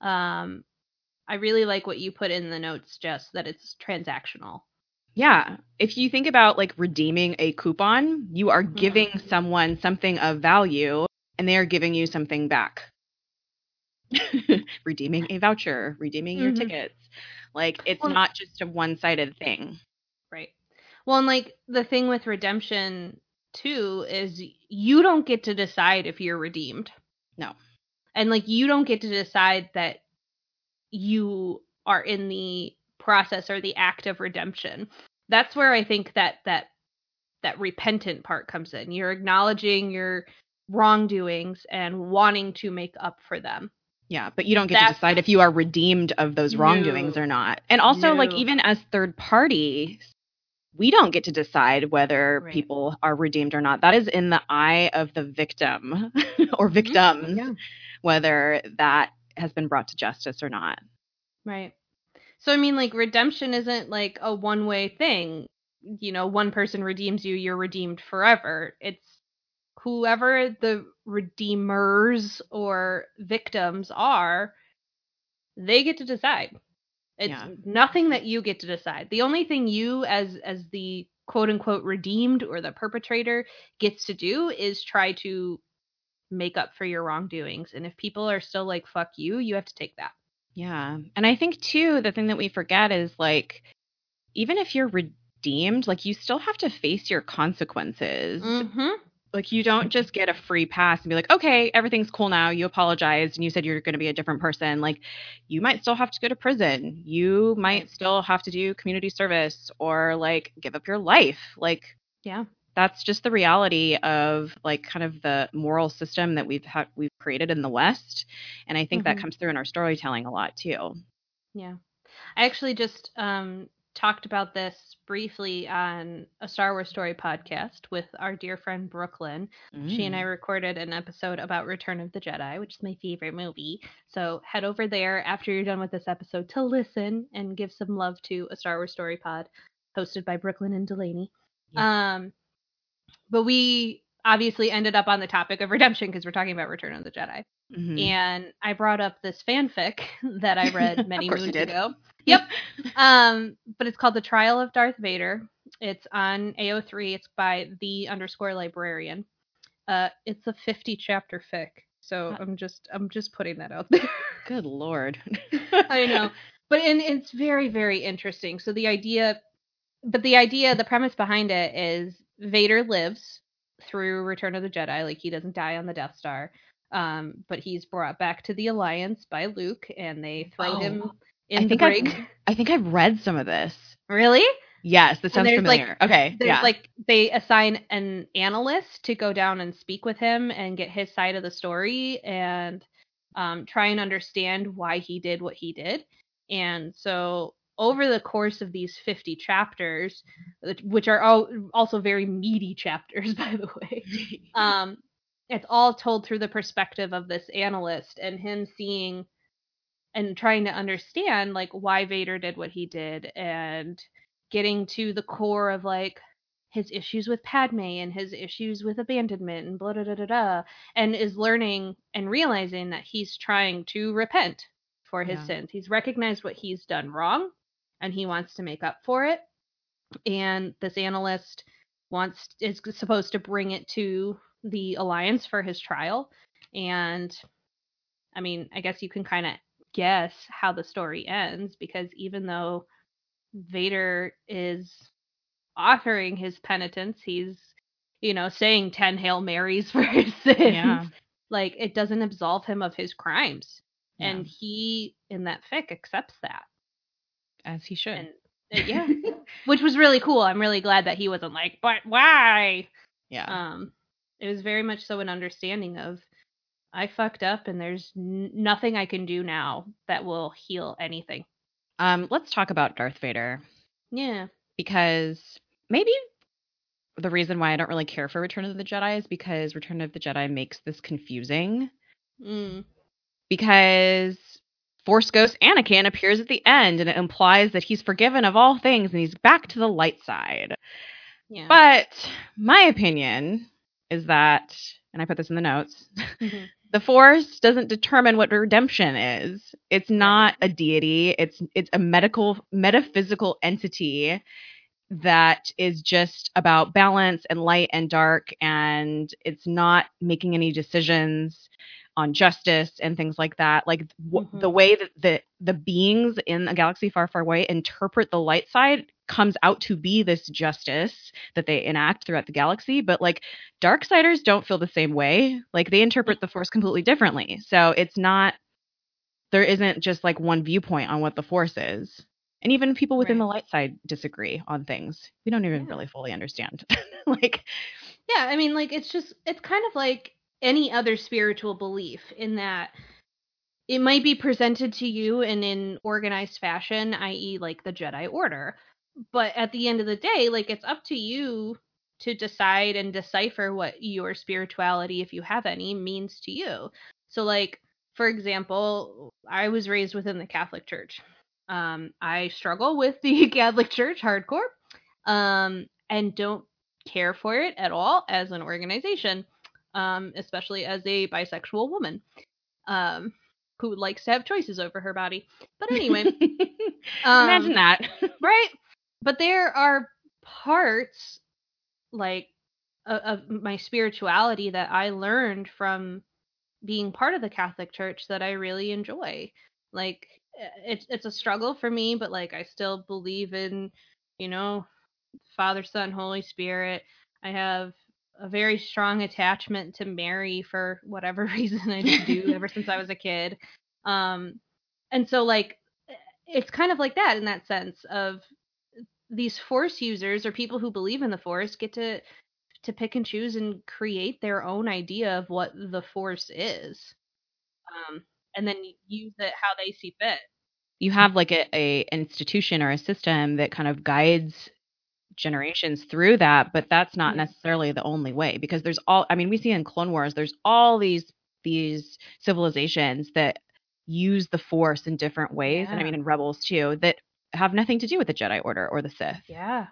[SPEAKER 2] Um, I really like what you put in the notes, Jess, that it's transactional.
[SPEAKER 3] yeah, if you think about like redeeming a coupon, you are
[SPEAKER 2] Mhm.
[SPEAKER 3] giving someone something of value, and they are giving you something back. [laughs] redeeming a voucher, redeeming your
[SPEAKER 2] Mhm.
[SPEAKER 3] tickets. Like it's
[SPEAKER 2] Well-
[SPEAKER 3] not just a one-sided thing.
[SPEAKER 2] Right. Well, and like the thing with redemption too is you don't get to decide if you're redeemed.
[SPEAKER 3] No.
[SPEAKER 2] And like you don't get to decide that you are in the process or the act of redemption. That's where I think that that that repentant part comes in. You're acknowledging your wrongdoings and wanting to make up for them.
[SPEAKER 3] Yeah, but you don't get
[SPEAKER 2] That's-
[SPEAKER 3] to decide if you are redeemed of those wrongdoings
[SPEAKER 2] No.
[SPEAKER 3] or not. And also, like even as third parties, we don't get to decide whether
[SPEAKER 2] Right.
[SPEAKER 3] people are redeemed or not. That is in the eye of the victim [laughs] or victims,
[SPEAKER 2] Mm-hmm. Yeah.
[SPEAKER 3] whether that has been brought to justice or not.
[SPEAKER 2] Right. So I mean like redemption isn't like a one-way thing. You know, one person redeems you, you're redeemed forever. It's whoever the redeemers or victims are, they get to decide. It's
[SPEAKER 3] Yeah.
[SPEAKER 2] nothing that you get to decide. The only thing you as as the quote unquote redeemed or the perpetrator gets to do is try to make up for your wrongdoings. And if people are still like fuck you, you have to take that.
[SPEAKER 3] Yeah. And I think too the thing that we forget is like even if you're redeemed, like you still have to face your consequences.
[SPEAKER 2] Mm-hmm.
[SPEAKER 3] Like you don't just get a free pass and be like, okay, everything's cool now. You apologized and you said you're going to be a different person. Like you might still have to go to prison. You might still have to do community service or like give up your life. Like
[SPEAKER 2] Yeah.
[SPEAKER 3] that's just the reality of like kind of the moral system that we've had we've created in the West. And I think that
[SPEAKER 2] Mhm.
[SPEAKER 3] comes through in our storytelling a lot too.
[SPEAKER 2] Yeah. I actually just um, talked about this briefly on a Star Wars Story podcast with our dear friend Brooklyn. She and I
[SPEAKER 3] Mm.
[SPEAKER 2] recorded an episode about Return of the Jedi, which is my favorite movie. So head over there after you're done with this episode to listen and give some love to a Star Wars Story pod hosted by Brooklyn and Delaney. Um, but we obviously ended up on the topic of redemption because we're talking about Return of the Jedi.
[SPEAKER 3] Mhm.
[SPEAKER 2] And I brought up this fanfic [laughs] that I read [laughs] many
[SPEAKER 3] Of course you
[SPEAKER 2] moons ago. [laughs] Yep. um, but it's called The Trial of Darth Vader. It's on AO3. It's by the underscore librarian. Uh, it's a 50 chapter fic. So I'm just I'm just putting that out there.
[SPEAKER 3] Good lord.
[SPEAKER 2] I know. But and it's very, very interesting. So the idea but the idea, the premise behind it is Vader lives through Return of the Jedi, like he doesn't die on the Death Star. Um, but he's brought back to the Alliance by Luke and they throw
[SPEAKER 3] Oh,
[SPEAKER 2] him
[SPEAKER 3] I
[SPEAKER 2] in the
[SPEAKER 3] think I've-
[SPEAKER 2] brig.
[SPEAKER 3] I think I've read some of this.
[SPEAKER 2] Really?
[SPEAKER 3] Yes, this sounds
[SPEAKER 2] there's, like-
[SPEAKER 3] familiar. okay,
[SPEAKER 2] There's
[SPEAKER 3] yeah.
[SPEAKER 2] like they assign an analyst to go down and speak with him and get his side of the story and um, try and understand why he did what he did. And so over the course of these 50 chapters, which- which are all, also very meaty chapters, [laughs] by the way, [laughs] um, it's all told through the perspective of this analyst and him seeing and trying to understand like why Vader did what he did and getting to the core of like his issues with Padme and his issues with abandonment and blah da da da da and is learning and realizing that he's trying to repent for his
[SPEAKER 3] Yeah.
[SPEAKER 2] sins. He's recognized what he's done wrong and he wants to make up for it. And this analyst wants is supposed to bring it to the alliance for his trial and I mean, I guess you can kind of guess how the story ends because even though Vader is offering his penitence, he's you know saying 10 Hail Marys [laughs] for his sins.
[SPEAKER 3] Yeah.
[SPEAKER 2] Like it doesn't absolve him of his crimes.
[SPEAKER 3] Yeah.
[SPEAKER 2] And he in that fic accepts that.
[SPEAKER 3] as he should.
[SPEAKER 2] And [laughs] uh, yeah. Which was really cool. I'm really glad that he wasn't like, "But why?"
[SPEAKER 3] yeah.
[SPEAKER 2] um it was very much so an understanding of i fucked up and there's n- nothing i can do now that will heal anything.
[SPEAKER 3] Um, let's talk about Darth Vader.
[SPEAKER 2] Yeah.
[SPEAKER 3] Because maybe the reason why I don't really care for Return of the Jedi is because Return of the Jedi makes this confusing.
[SPEAKER 2] Mm.
[SPEAKER 3] because Force Ghost Anakin appears at the end and it implies that he's forgiven of all things and he's back to the light side.
[SPEAKER 2] yeah.
[SPEAKER 3] But my opinion is that, and I put this in the notes,
[SPEAKER 2] Mhm. [laughs]
[SPEAKER 3] the Force doesn't determine what redemption is. It's not a deity. It's it's a medical metaphysical entity that is just about balance and light and dark and it's not making any decisions on justice and things like that. Like w-
[SPEAKER 2] Mhm.
[SPEAKER 3] the way that the the beings in a galaxy far far away interpret the light side comes out to be this justice that they enact throughout the galaxy but like darksiders don't feel the same way. Like they interpret the force completely differently. So it's not there isn't just like one viewpoint on what the force is. And even people within the light side disagree on things. We don't even
[SPEAKER 2] Yeah.
[SPEAKER 3] really fully understand. [laughs] Like
[SPEAKER 2] yeah i mean like it's just it's kind of like any other spiritual belief in that it might be presented to you in an organized fashion i.e like the jedi order. But at the end of the day like it's up to you to decide and decipher what your spirituality if you have any means to you. So like for example i was raised within the catholic church. Um i struggle with the [laughs] catholic church hardcore um and don't care for it at all as an organization um especially as a bisexual woman um who likes to have choices over her body. But anyway [laughs] um,
[SPEAKER 3] imagine that. [laughs]
[SPEAKER 2] right? But there are parts like of, of my spirituality that i learned from being part of the catholic church that i really enjoy. Like eh, it's it's a struggle for me but like i still believe in you know Father, Son, Holy Spirit. I have a very strong attachment to Mary for whatever [laughs] reason I do ever since I was a kid. Um, and so like it's kind of like that in that sense of these force users or people who believe in the force get to to pick and choose and create their own idea of what the force is um, and then use it how they see fit
[SPEAKER 3] you have like a, a institution or a system that kind of guides generations through that but that's not
[SPEAKER 2] Mhm.
[SPEAKER 3] necessarily the only way because there's all i mean we see in clone wars there's all these these civilizations that use the force in different ways and i mean in rebels too that have nothing to do with the jedi order or the sith
[SPEAKER 2] yeah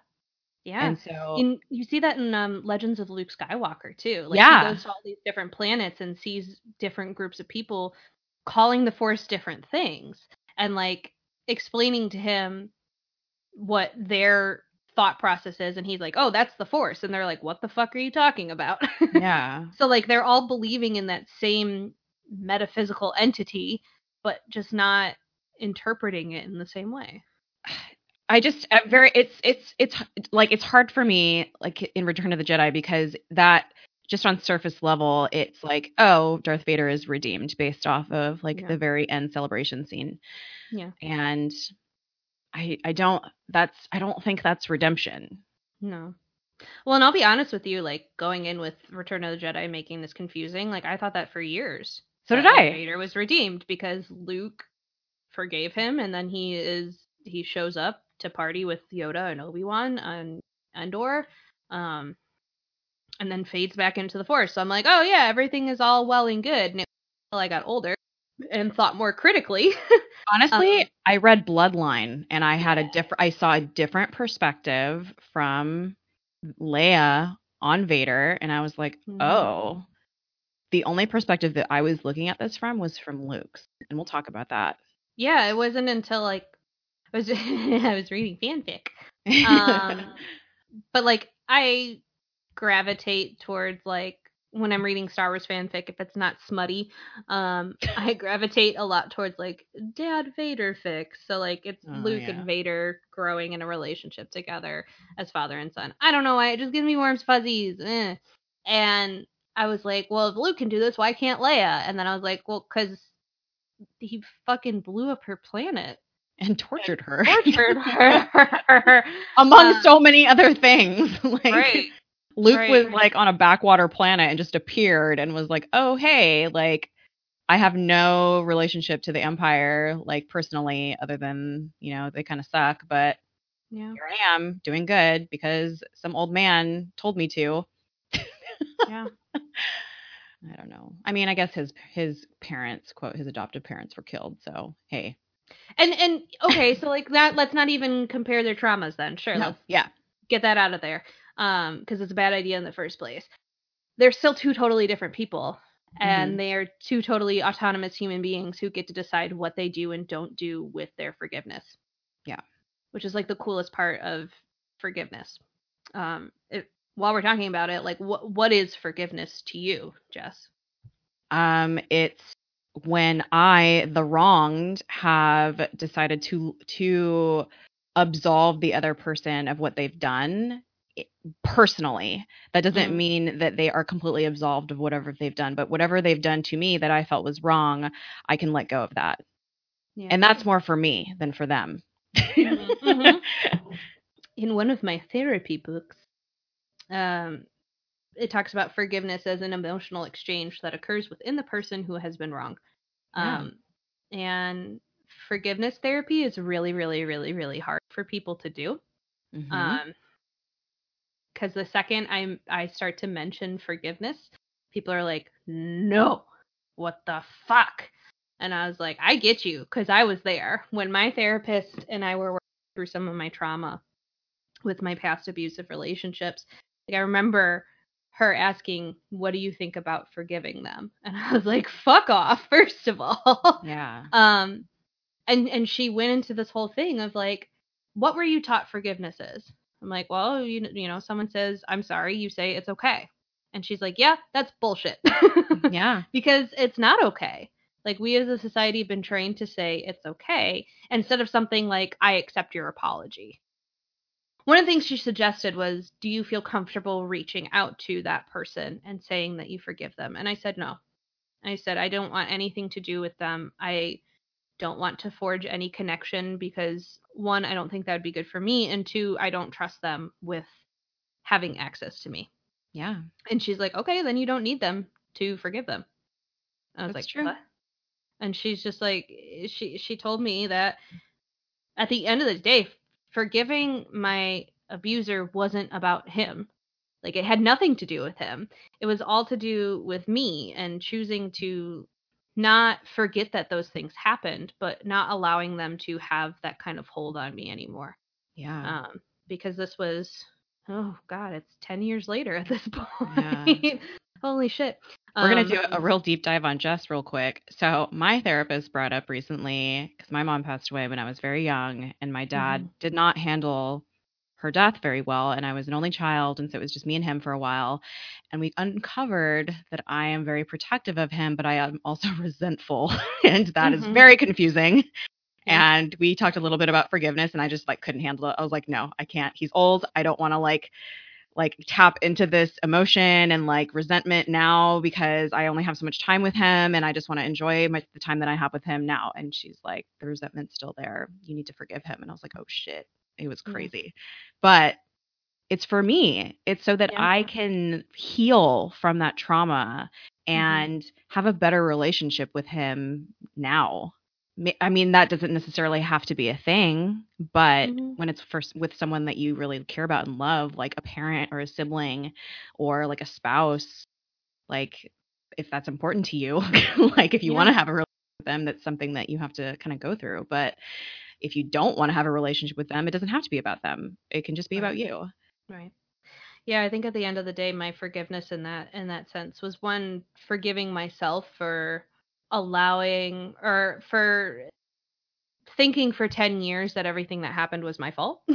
[SPEAKER 2] yeah
[SPEAKER 3] and so
[SPEAKER 2] In, you see that in um, Legends of Luke Skywalker too. Like
[SPEAKER 3] Yeah.
[SPEAKER 2] he goes to all these different planets and sees different groups of people calling the Force different things and like explaining to him what their thought processes and he's like, "Oh, that's the Force," and they're like, "What the fuck are you talking about?" [laughs]
[SPEAKER 3] yeah
[SPEAKER 2] so like they're all believing in that same metaphysical entity, but just not interpreting it in the same way.
[SPEAKER 3] I just I'm very it's it's it's like it's hard for me like in Return of the Jedi because that just on surface level it's like oh Darth Vader is redeemed based off of like
[SPEAKER 2] Yeah.
[SPEAKER 3] the very end celebration scene
[SPEAKER 2] Yeah.
[SPEAKER 3] and I I don't that's I don't think that's redemption
[SPEAKER 2] No. Well, and I'll be honest with you, like going in with Return of the Jedi making this confusing, like I thought that for years.
[SPEAKER 3] So did I.
[SPEAKER 2] Vader was redeemed because Luke forgave him, and then he is he shows up to party with Yoda and Obi Wan on Endor, um, and then fades back into the Force. So I'm like, oh yeah, everything is all well and good. And it, until I got older and thought more critically. [laughs]
[SPEAKER 3] honestly
[SPEAKER 2] Um,
[SPEAKER 3] I read Bloodline and I had a different I saw a different perspective from Leia on Vader and I was like
[SPEAKER 2] Mhm.
[SPEAKER 3] oh the only perspective that I was looking at this from was from Luke's and we'll talk about that
[SPEAKER 2] yeah, it wasn't until like I was [laughs] I was reading fanfic. [laughs] um but like i gravitate towards like when i'm reading star wars fanfic if it's not smutty um i [laughs] gravitate a lot towards like dad vader fic. So like it's
[SPEAKER 3] Oh,
[SPEAKER 2] luke
[SPEAKER 3] yeah.
[SPEAKER 2] and vader growing in a relationship together as father and son. I don't know why it just gives me warm fuzzies eh. and i was like well if luke can do this why can't leia? And then i was like well because he fucking blew up her planet
[SPEAKER 3] and tortured her.
[SPEAKER 2] tortured [laughs] her. [laughs]
[SPEAKER 3] Among
[SPEAKER 2] Uh,
[SPEAKER 3] so many other things like
[SPEAKER 2] right
[SPEAKER 3] Luke
[SPEAKER 2] right,
[SPEAKER 3] was
[SPEAKER 2] right.
[SPEAKER 3] like on a backwater planet and just appeared and was like oh hey like I have no relationship to the empire like personally other than you know they kind of suck but
[SPEAKER 2] yeah
[SPEAKER 3] here I am doing good because some old man told me to.
[SPEAKER 2] yeah [laughs]
[SPEAKER 3] I don't know. I mean, I guess his his parents, quote, his adoptive parents were killed. So hey,
[SPEAKER 2] And and okay, so like that let's not even compare their traumas then. Sure,
[SPEAKER 3] no,
[SPEAKER 2] let's
[SPEAKER 3] yeah,
[SPEAKER 2] get that out of there. Um because it's a bad idea in the first place. They're still two totally different people and
[SPEAKER 3] Mhm.
[SPEAKER 2] they are two totally autonomous human beings who get to decide what they do and don't do with their forgiveness.
[SPEAKER 3] Yeah.
[SPEAKER 2] Which is like the coolest part of forgiveness. Um it, while we're talking about it, like what what is forgiveness to you, Jess?
[SPEAKER 3] um, it's when I, the wronged, have decided to to absolve the other person of what they've done personally. That doesn't
[SPEAKER 2] Mm.
[SPEAKER 3] mean that they are completely absolved of whatever they've done, but whatever they've done to me that I felt was wrong, I can let go of that.
[SPEAKER 2] Yeah.
[SPEAKER 3] And that's more for me than for them.
[SPEAKER 2] mhm. [laughs] in one of my therapy books, um, it talks about forgiveness as an emotional exchange that occurs within the person who has been wrong.
[SPEAKER 3] Yeah.
[SPEAKER 2] Um, and forgiveness therapy is really, really, really, really hard for people to do.
[SPEAKER 3] Mhm.
[SPEAKER 2] Um, because the second I I start to mention forgiveness, people are like, "No, what the fuck?" And I was like, "I get you," because I was there when my therapist and I were working through some of my trauma with my past abusive relationships. Like I remember her asking, "What do you think about forgiving them?" [laughs] And I was like, "Fuck off!" [laughs] First of all,
[SPEAKER 3] yeah. [laughs]
[SPEAKER 2] um, and and she went into this whole thing of like, "What were you taught forgiveness is?" I'm like, "Well, you you know, someone says I'm sorry, you say it's okay," and she's like, "Yeah, that's bullshit."
[SPEAKER 3] Mm, [laughs] yeah.
[SPEAKER 2] because it's not okay. Like we as a society have been trained to say it's okay instead of something like I accept your apology. one of the things she suggested was, "Do you feel comfortable reaching out to that person and saying that you forgive them?" And I said no. I said I don't want anything to do with them. I don't want to forge any connection because one, I don't think that would be good for me, and two, I don't trust them with having access to me.
[SPEAKER 3] Yeah.
[SPEAKER 2] And she's like, "Okay, then you don't need them to forgive them." I was
[SPEAKER 3] That's
[SPEAKER 2] like,
[SPEAKER 3] true.
[SPEAKER 2] "What?" And she's just like, she she told me that at the end of the day, forgiving my abuser wasn't about him. Like it had nothing to do with him. It was all to do with me and choosing to not forget that those things happened, but not allowing them to have that kind of hold on me anymore.
[SPEAKER 3] Yeah.
[SPEAKER 2] Um, because this was, oh God, it's 10 years later at this [laughs] point.
[SPEAKER 3] Yeah.
[SPEAKER 2] Holy shit.
[SPEAKER 3] We're going
[SPEAKER 2] Um,
[SPEAKER 3] to do a real deep dive on Jess real quick. So, my therapist brought up recently because my mom passed away when I was very young, and my dad did not handle her death very well. And I was an only child, and so it was just me and him for a while. And we uncovered that I am very protective of him, but I am also [laughs] resentful. and that is
[SPEAKER 2] Mhm.
[SPEAKER 3] very confusing.
[SPEAKER 2] Yeah.
[SPEAKER 3] And we talked a little bit about forgiveness, and I just like couldn't handle it. I was like, no, I can't. He's old. I don't want to like like tap into this emotion and like resentment now because I only have so much time with him and I just want to enjoy my, the time that I have with him now. And she's like, the resentment's still there. You need to forgive him. And I was like, oh shit, it was
[SPEAKER 2] Yeah.
[SPEAKER 3] crazy. But it's for me. It's so that
[SPEAKER 2] Yeah.
[SPEAKER 3] I can heal from that trauma
[SPEAKER 2] Mm-hmm.
[SPEAKER 3] and have a better relationship with him now. I mean, that doesn't necessarily have to be a thing, but
[SPEAKER 2] Mhm.
[SPEAKER 3] when it's first with someone that you really care about and love, like a parent or a sibling or like a spouse, like if that's important to you, [laughs] like if you want to have a relationship with them, that's something that you have to kind of go through. But if you don't want to have a relationship with them, it doesn't have to be about them. It can just be
[SPEAKER 2] Right.
[SPEAKER 3] about you.
[SPEAKER 2] Right. Yeah, I think at the end of the day, my forgiveness in that in that sense was one forgiving myself for allowing or for thinking for 10 years that everything that happened was my fault. [laughs]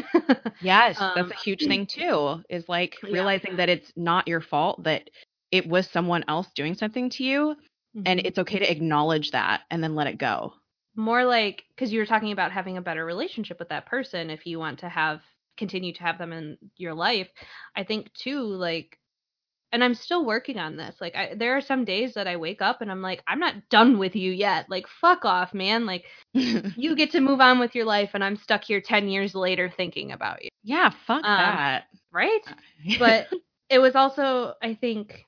[SPEAKER 3] Yes,
[SPEAKER 2] Um,
[SPEAKER 3] that's a huge thing too. Is like
[SPEAKER 2] Yeah.
[SPEAKER 3] realizing that it's not your fault that it was someone else doing something to you and
[SPEAKER 2] Mhm.
[SPEAKER 3] it's okay to acknowledge that and then let it go.
[SPEAKER 2] More like because you were talking about having a better relationship with that person if you want to have continue to have them in your life. I think too like and i'm still working on this like I, there are some days that i wake up and i'm like i'm not done with you yet. Like fuck off man. Like you [laughs] get to move on with your life and i'm stuck here 10 years later thinking about you.
[SPEAKER 3] Yeah, fuck
[SPEAKER 2] Um,
[SPEAKER 3] that.
[SPEAKER 2] right? But [laughs] it was also i think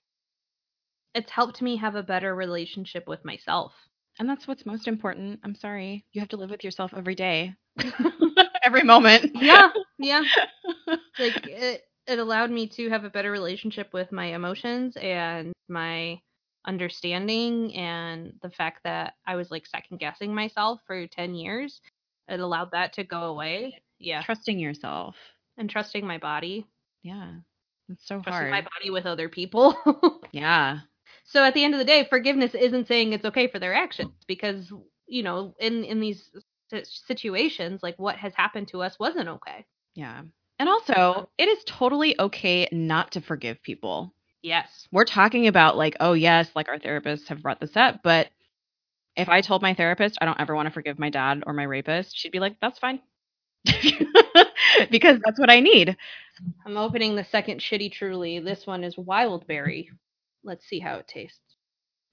[SPEAKER 2] it's helped me have a better relationship with myself
[SPEAKER 3] and that's what's most important. I'm sorry. You have to live with yourself every day. [laughs] [laughs] every moment.
[SPEAKER 2] yeah yeah [laughs] like it it allowed me to have a better relationship with my emotions and my understanding and the fact that I was like second guessing myself for 10 years it allowed that to go away yeah
[SPEAKER 3] Trusting yourself.
[SPEAKER 2] and trusting my body
[SPEAKER 3] Yeah. It's so
[SPEAKER 2] trusting
[SPEAKER 3] hard.
[SPEAKER 2] my body with other people
[SPEAKER 3] Yeah.
[SPEAKER 2] So at the end of the day forgiveness isn't saying it's okay for their actions because you know in in these situations like what has happened to us wasn't okay
[SPEAKER 3] Yeah. And also, it is totally okay not to forgive people.
[SPEAKER 2] yes
[SPEAKER 3] we're talking about like, oh yes, like our therapists have brought this up, but if I told my therapist I don't ever want to forgive my dad or my rapist, she'd be like, that's fine. [laughs] because that's what I need.
[SPEAKER 2] I'm opening the second shitty truly. This one is wild berry. Let's see how it tastes.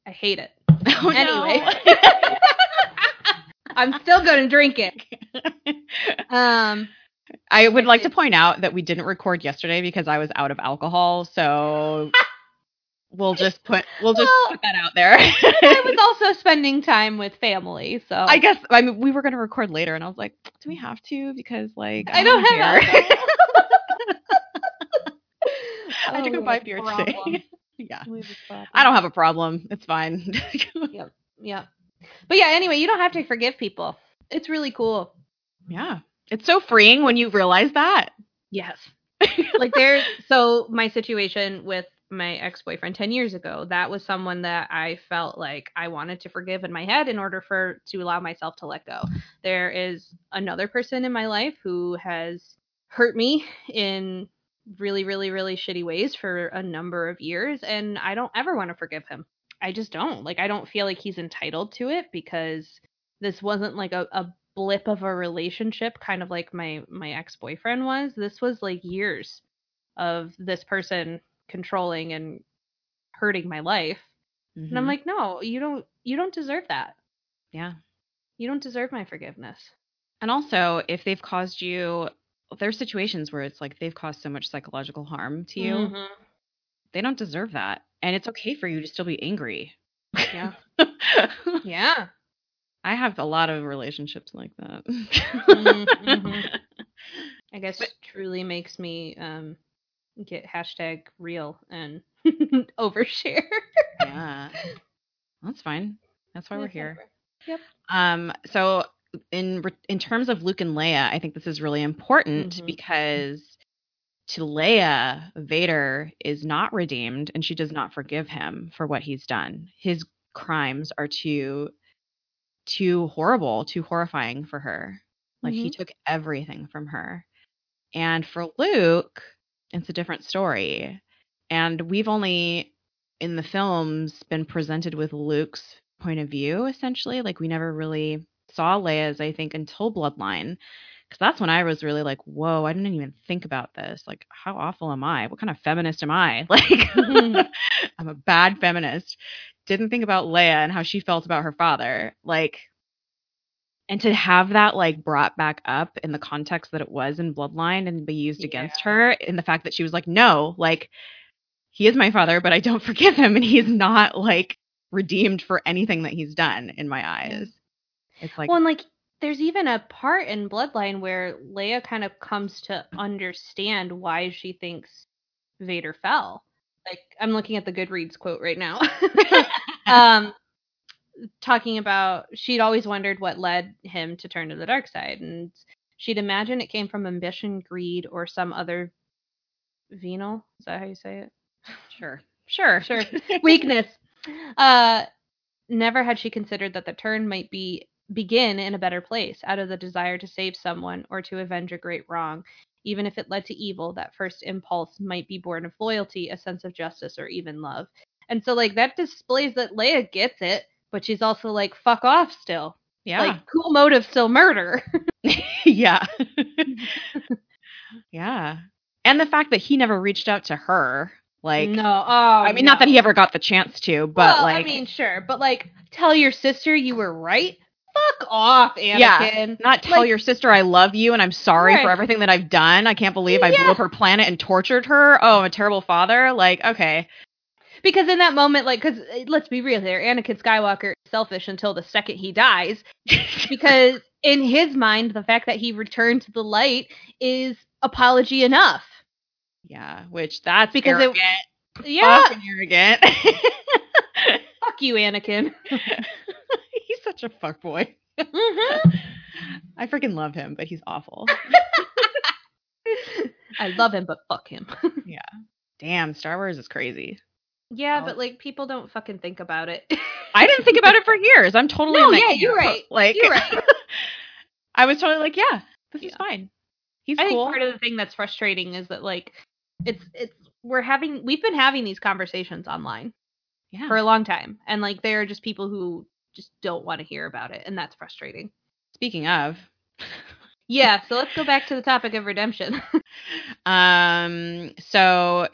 [SPEAKER 2] I hate it. [laughs]
[SPEAKER 3] Oh,
[SPEAKER 2] Anyway. [laughs] I'm still gonna drink it. [laughs] Um
[SPEAKER 3] I would like to point out that we didn't record yesterday because I was out of alcohol, so we'll just put we'll just
[SPEAKER 2] Well,
[SPEAKER 3] put that out there.
[SPEAKER 2] I was also spending time with family, so
[SPEAKER 3] I guess I mean we were gonna record later, and I was like, do we have to? Because like
[SPEAKER 2] I don't have.
[SPEAKER 3] I had to
[SPEAKER 2] Oh,
[SPEAKER 3] go buy beer
[SPEAKER 2] problem.
[SPEAKER 3] today. Yeah,
[SPEAKER 2] We have a problem.
[SPEAKER 3] I don't have a problem. It's fine. [laughs]
[SPEAKER 2] Yeah. But yeah, anyway, you don't have to forgive people. It's really cool.
[SPEAKER 3] yeah, it's so freeing when you realize that.
[SPEAKER 2] Yes. [laughs] like there so my situation with my ex-boyfriend 10 years ago that was someone that i felt like i wanted to forgive in my head in order for to allow myself to let go there is another person in my life who has hurt me in really really really shitty ways for a number of years and i don't ever want to forgive him i just don't like i don't feel like he's entitled to it because this wasn't like a, a blip of a relationship, kind of like my my ex boyfriend was. This was like years of this person controlling and hurting my life. And I'm
[SPEAKER 3] Mhm.
[SPEAKER 2] like, no, you don't you don't deserve that.
[SPEAKER 3] yeah.
[SPEAKER 2] You don't deserve my forgiveness.
[SPEAKER 3] And also, if they've caused you, there's situations where it's like they've caused so much psychological harm to you,
[SPEAKER 2] Mhm.
[SPEAKER 3] they don't deserve that. And it's okay for you to still be angry.
[SPEAKER 2] Yeah. [laughs] Yeah.
[SPEAKER 3] I have a lot of relationships like that.
[SPEAKER 2] mhm. [laughs] I guess
[SPEAKER 3] But-
[SPEAKER 2] truly makes me um get hashtag real and [laughs] overshare.
[SPEAKER 3] yeah. That's fine. That's why we're here.
[SPEAKER 2] Yep.
[SPEAKER 3] Um, so in in terms of Luke and Leia, I think this is really important
[SPEAKER 2] Mhm.
[SPEAKER 3] because to Leia, Vader is not redeemed, and she does not forgive him for what he's done. His crimes are too too horrible, too horrifying for her. Like he took everything from her. And for Luke, it's a different story. And we've only in the films been presented with Luke's point of view essentially. Like we never really saw Leia's, I think, until Bloodline. Because that's when I was really like, whoa, I didn't even think about this. Like, how awful am I? What kind of feminist am I? [laughs] Like, mm-hmm. [laughs] I'm a bad feminist. Didn't think about Leia and how she felt about her father. Like, and to have that like brought back up in the context that it was in Bloodline and be used against her in the fact that she was like, no, like, he is my father, but I don't [laughs] forgive him, and he's not like redeemed for anything that he's done in my eyes. It's like,
[SPEAKER 2] well, and like there's even a part in Bloodline where Leia kind of comes to understand why she thinks Vader fell. Like I'm looking at the Goodreads quote right now. [laughs] um talking about she'd always wondered what led him to turn to the dark side and she'd imagine it came from ambition, greed, or some other venal. Is that how you say it?
[SPEAKER 3] sure, sure,
[SPEAKER 2] Sure. [laughs] Weakness. Uh never had she considered that the turn might be begin in a better place out of the desire to save someone or to avenge a great wrong. Even if it led to evil, that first impulse might be born of loyalty, a sense of justice, or even love. And so, like, that displays that Leia gets it, but she's also like, fuck off still.
[SPEAKER 3] yeah,
[SPEAKER 2] Like, cool motive, still murder. [laughs]
[SPEAKER 3] yeah, yeah, and the fact that he never reached out to her, like,
[SPEAKER 2] no. Oh,
[SPEAKER 3] I mean, not that he ever got the chance to, but
[SPEAKER 2] well,
[SPEAKER 3] like,
[SPEAKER 2] I mean, sure, but like, tell your sister you were right. Fuck off, Anakin.
[SPEAKER 3] Yeah, not tell
[SPEAKER 2] like-
[SPEAKER 3] your sister I love you and I'm sorry for everything that I've done. I can't believe I blew up her planet and tortured her. Oh, I'm a terrible father. Like, okay,
[SPEAKER 2] Because in that moment, like, because uh, let's be real here, Anakin Skywalker is selfish until the second he dies. [laughs] Because in his mind, the fact that he returned to the light is apology enough.
[SPEAKER 3] yeah, which that's
[SPEAKER 2] Because it- Yeah,
[SPEAKER 3] Fucking arrogant. [laughs]
[SPEAKER 2] fuck you, Anakin. [laughs]
[SPEAKER 3] such a fuckboy.
[SPEAKER 2] hmm [laughs]
[SPEAKER 3] I freaking love him, but he's awful. [laughs]
[SPEAKER 2] I love him, but fuck him. [laughs] Yeah.
[SPEAKER 3] Damn, Star Wars is crazy.
[SPEAKER 2] yeah,
[SPEAKER 3] Oh.
[SPEAKER 2] but like people don't fucking think about it.
[SPEAKER 3] I didn't think about it for years. I'm totally
[SPEAKER 2] No,
[SPEAKER 3] that
[SPEAKER 2] yeah, you're right.
[SPEAKER 3] Like,
[SPEAKER 2] You're right.
[SPEAKER 3] I was totally like, yeah, this is fine. He's
[SPEAKER 2] I think
[SPEAKER 3] cool.
[SPEAKER 2] part of the thing that's frustrating is that like it's it's we're having we've been having these conversations online
[SPEAKER 3] yeah.
[SPEAKER 2] for a long time and like there are just people who just don't want to hear about it and that's frustrating.
[SPEAKER 3] Speaking of, [laughs]
[SPEAKER 2] Yeah, so let's go back to the topic of redemption. [laughs]
[SPEAKER 3] Um, so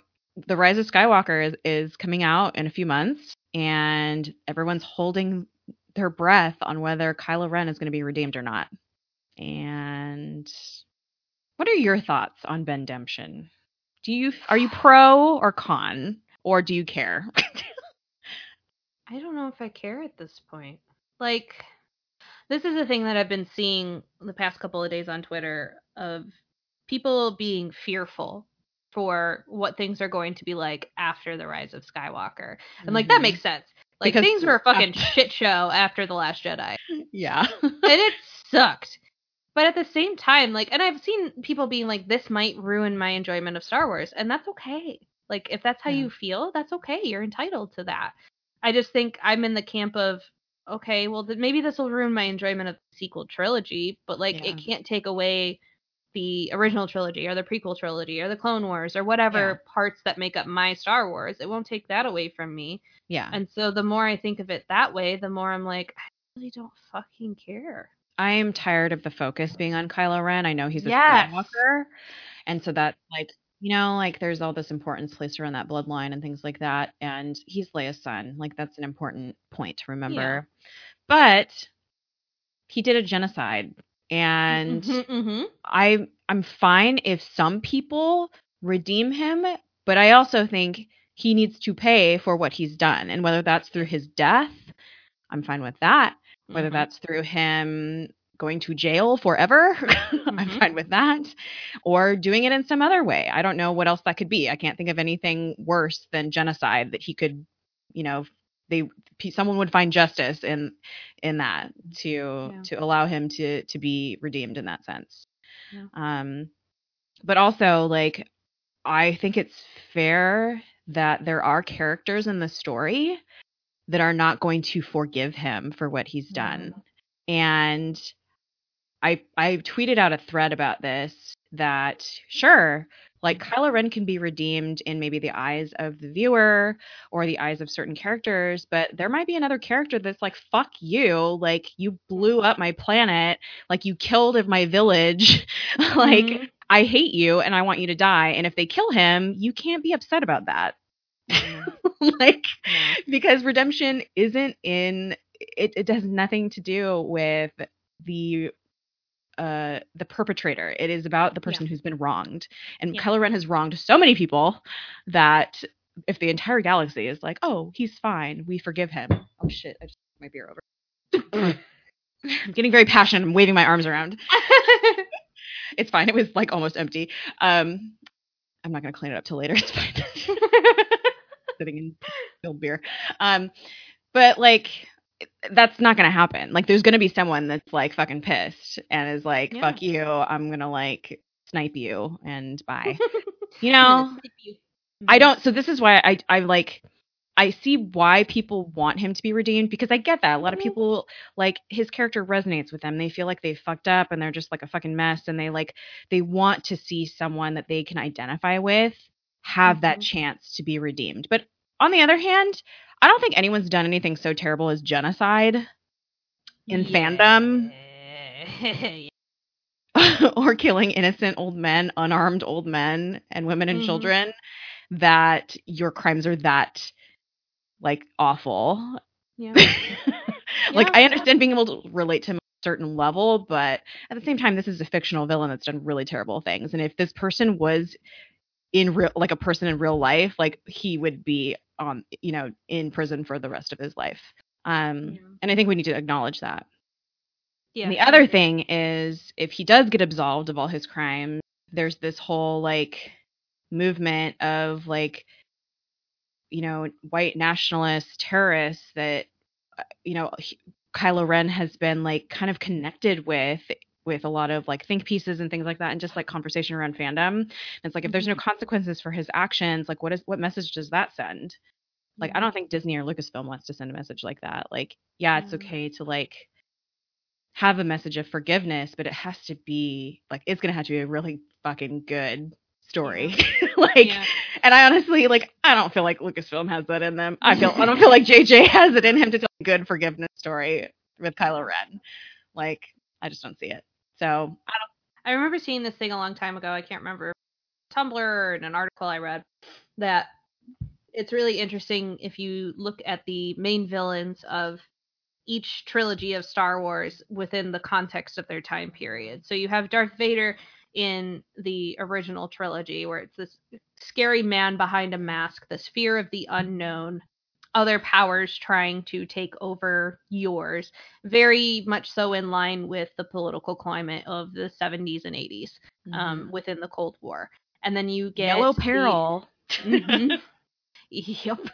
[SPEAKER 3] the Rise of Skywalker is, is coming out in a few months, and everyone's holding their breath on whether Kylo Ren is going to be redeemed or not. And what are your thoughts on Bendemption? Do you are you pro or con, or do you care? [laughs]
[SPEAKER 2] I don't know if I care at this point. Like this is a thing that I've been seeing the past couple of days on Twitter of people being fearful for what things are going to be like after the rise of Skywalker. And like that
[SPEAKER 3] Mhm.
[SPEAKER 2] makes sense. Like
[SPEAKER 3] Because-
[SPEAKER 2] things were a [laughs] fucking shit show after the last Jedi.
[SPEAKER 3] yeah,
[SPEAKER 2] and it [laughs] sucked. But at the same time, like, and I've seen people being like, this might ruin my enjoyment of Star Wars, and that's okay. Like, if that's how
[SPEAKER 3] Yeah.
[SPEAKER 2] you feel, that's okay. You're entitled to that. I just think I'm in the camp of, okay, well, then maybe this will ruin my enjoyment of the sequel trilogy, but like, it can't take away the original trilogy or the prequel trilogy or the Clone Wars or whatever parts that make up my Star Wars. It won't take that away from me.
[SPEAKER 3] yeah.
[SPEAKER 2] And so the more I think of it that way, the more I'm like, I really don't fucking care.
[SPEAKER 3] I am tired of the focus being on Kylo Ren. I know he's a
[SPEAKER 2] Yes.
[SPEAKER 3] Skywalker, and so that's like you know like there's all this importance placed around that bloodline and things like that. And he's Leia's son. Like that's an important point to remember. Yeah. But he did a genocide, and
[SPEAKER 2] Mhm, mhm.
[SPEAKER 3] I I'm fine if some people redeem him, but I also think he needs to pay for what he's done, and whether that's through his death, I'm fine with that. Whether
[SPEAKER 2] Mhm.
[SPEAKER 3] that's through him going to jail forever, [laughs] I'm
[SPEAKER 2] Mhm.
[SPEAKER 3] fine with that, or doing it in some other way. I don't know what else that could be. I can't think of anything worse than genocide that he could, you know, they someone would find justice in in that to
[SPEAKER 2] Yeah.
[SPEAKER 3] to allow him to to be redeemed in that sense.
[SPEAKER 2] Yeah.
[SPEAKER 3] Um, but also like I think it's fair that there are characters in the story that are not going to forgive him for what he's done. And I I tweeted out a thread about this that sure, like Kylo Ren can be redeemed in maybe the eyes of the viewer or the eyes of certain characters, but there might be another character that's like fuck you, like you blew up my planet, like you killed my village, [laughs] like
[SPEAKER 2] Mhm.
[SPEAKER 3] I hate you and I want you to die. And if they kill him, you can't be upset about that.
[SPEAKER 2] Mhm. [laughs]
[SPEAKER 3] like because redemption isn't in it, it has nothing to do with the uh the perpetrator. It is about the
[SPEAKER 2] Yeah.
[SPEAKER 3] person who's been wronged. And
[SPEAKER 2] Yeah.
[SPEAKER 3] Kylo Ren has wronged so many people that if the entire galaxy is like oh he's fine. We forgive him. Oh shit. I just my beer over. [laughs] I'm getting very passionate. I'm waving my arms around. [laughs] It's fine. It was like almost empty. Um i'm not to clean it up till later. [laughs] It's fine. Sitting in spilled beer. Um, but like that's not gonna happen. Like there's gonna be someone that's like fucking pissed and is like,
[SPEAKER 2] Yeah.
[SPEAKER 3] fuck you, I'm gonna like snipe you and bye. [laughs] You know?
[SPEAKER 2] you.
[SPEAKER 3] I don't so this is why I I like I see why people want him to be redeemed because I get that. A lot of
[SPEAKER 2] Mhm.
[SPEAKER 3] people like his character resonates with them. They feel like they fucked up and they're just like a fucking mess and they like they want to see someone that they can identify with have that
[SPEAKER 2] Mhm.
[SPEAKER 3] chance to be redeemed. But on the other hand, I don't think anyone's done anything so terrible as genocide in fandom [laughs] [laughs] or killing innocent old men, unarmed old men and women and
[SPEAKER 2] Mhm.
[SPEAKER 3] children that your crimes are that like awful.
[SPEAKER 2] yeah. [laughs]
[SPEAKER 3] like
[SPEAKER 2] Yeah,
[SPEAKER 3] I
[SPEAKER 2] yeah.
[SPEAKER 3] understand being able to relate to a certain level, but at the same time this is a fictional villain that's done really terrible things. And if this person was in real like a person in real life, like he would be um you know in prison for the rest of his life. Um
[SPEAKER 2] Yeah.
[SPEAKER 3] and I think we need to acknowledge that.
[SPEAKER 2] Yeah.
[SPEAKER 3] And the other thing is, if he does get absolved of all his crimes, there's this whole like movement of like, you know, white nationalist terrorists that, uh, you know, Kylo Ren has been like kind of connected with with a lot of like think pieces and things like that and just like conversation around fandom. And it's like if there's no mm-hmm. consequences for his actions, like what is what message does that send? Like I don't think Disney or Lucasfilm wants to send a message like that. Like, yeah, it's okay to like have a message of forgiveness, but it has to be like it's gonna have to be a really fucking good story. [laughs] like
[SPEAKER 2] Yeah.
[SPEAKER 3] and I honestly like I don't feel like Lucasfilm has that in them. I feel I don't feel like [laughs] JJ has it in him to tell a good forgiveness story with Kylo Ren. Like I just don't see it. So
[SPEAKER 2] I don't. I remember seeing this thing a long time ago. I can't remember Tumblr in an article I read that it's really interesting if you look at the main villains of each trilogy of Star Wars within the context of their time period. So you have Darth Vader in the original trilogy where it's this scary man behind a mask, this fear of the unknown, other powers trying to take over yours, very much so in line with the political climate of the 70s and 80s um, within the Cold War. And then you get
[SPEAKER 3] Mm-hmm. Yellow
[SPEAKER 2] the-
[SPEAKER 3] Peril.
[SPEAKER 2] Mhm. [laughs] yep. [laughs]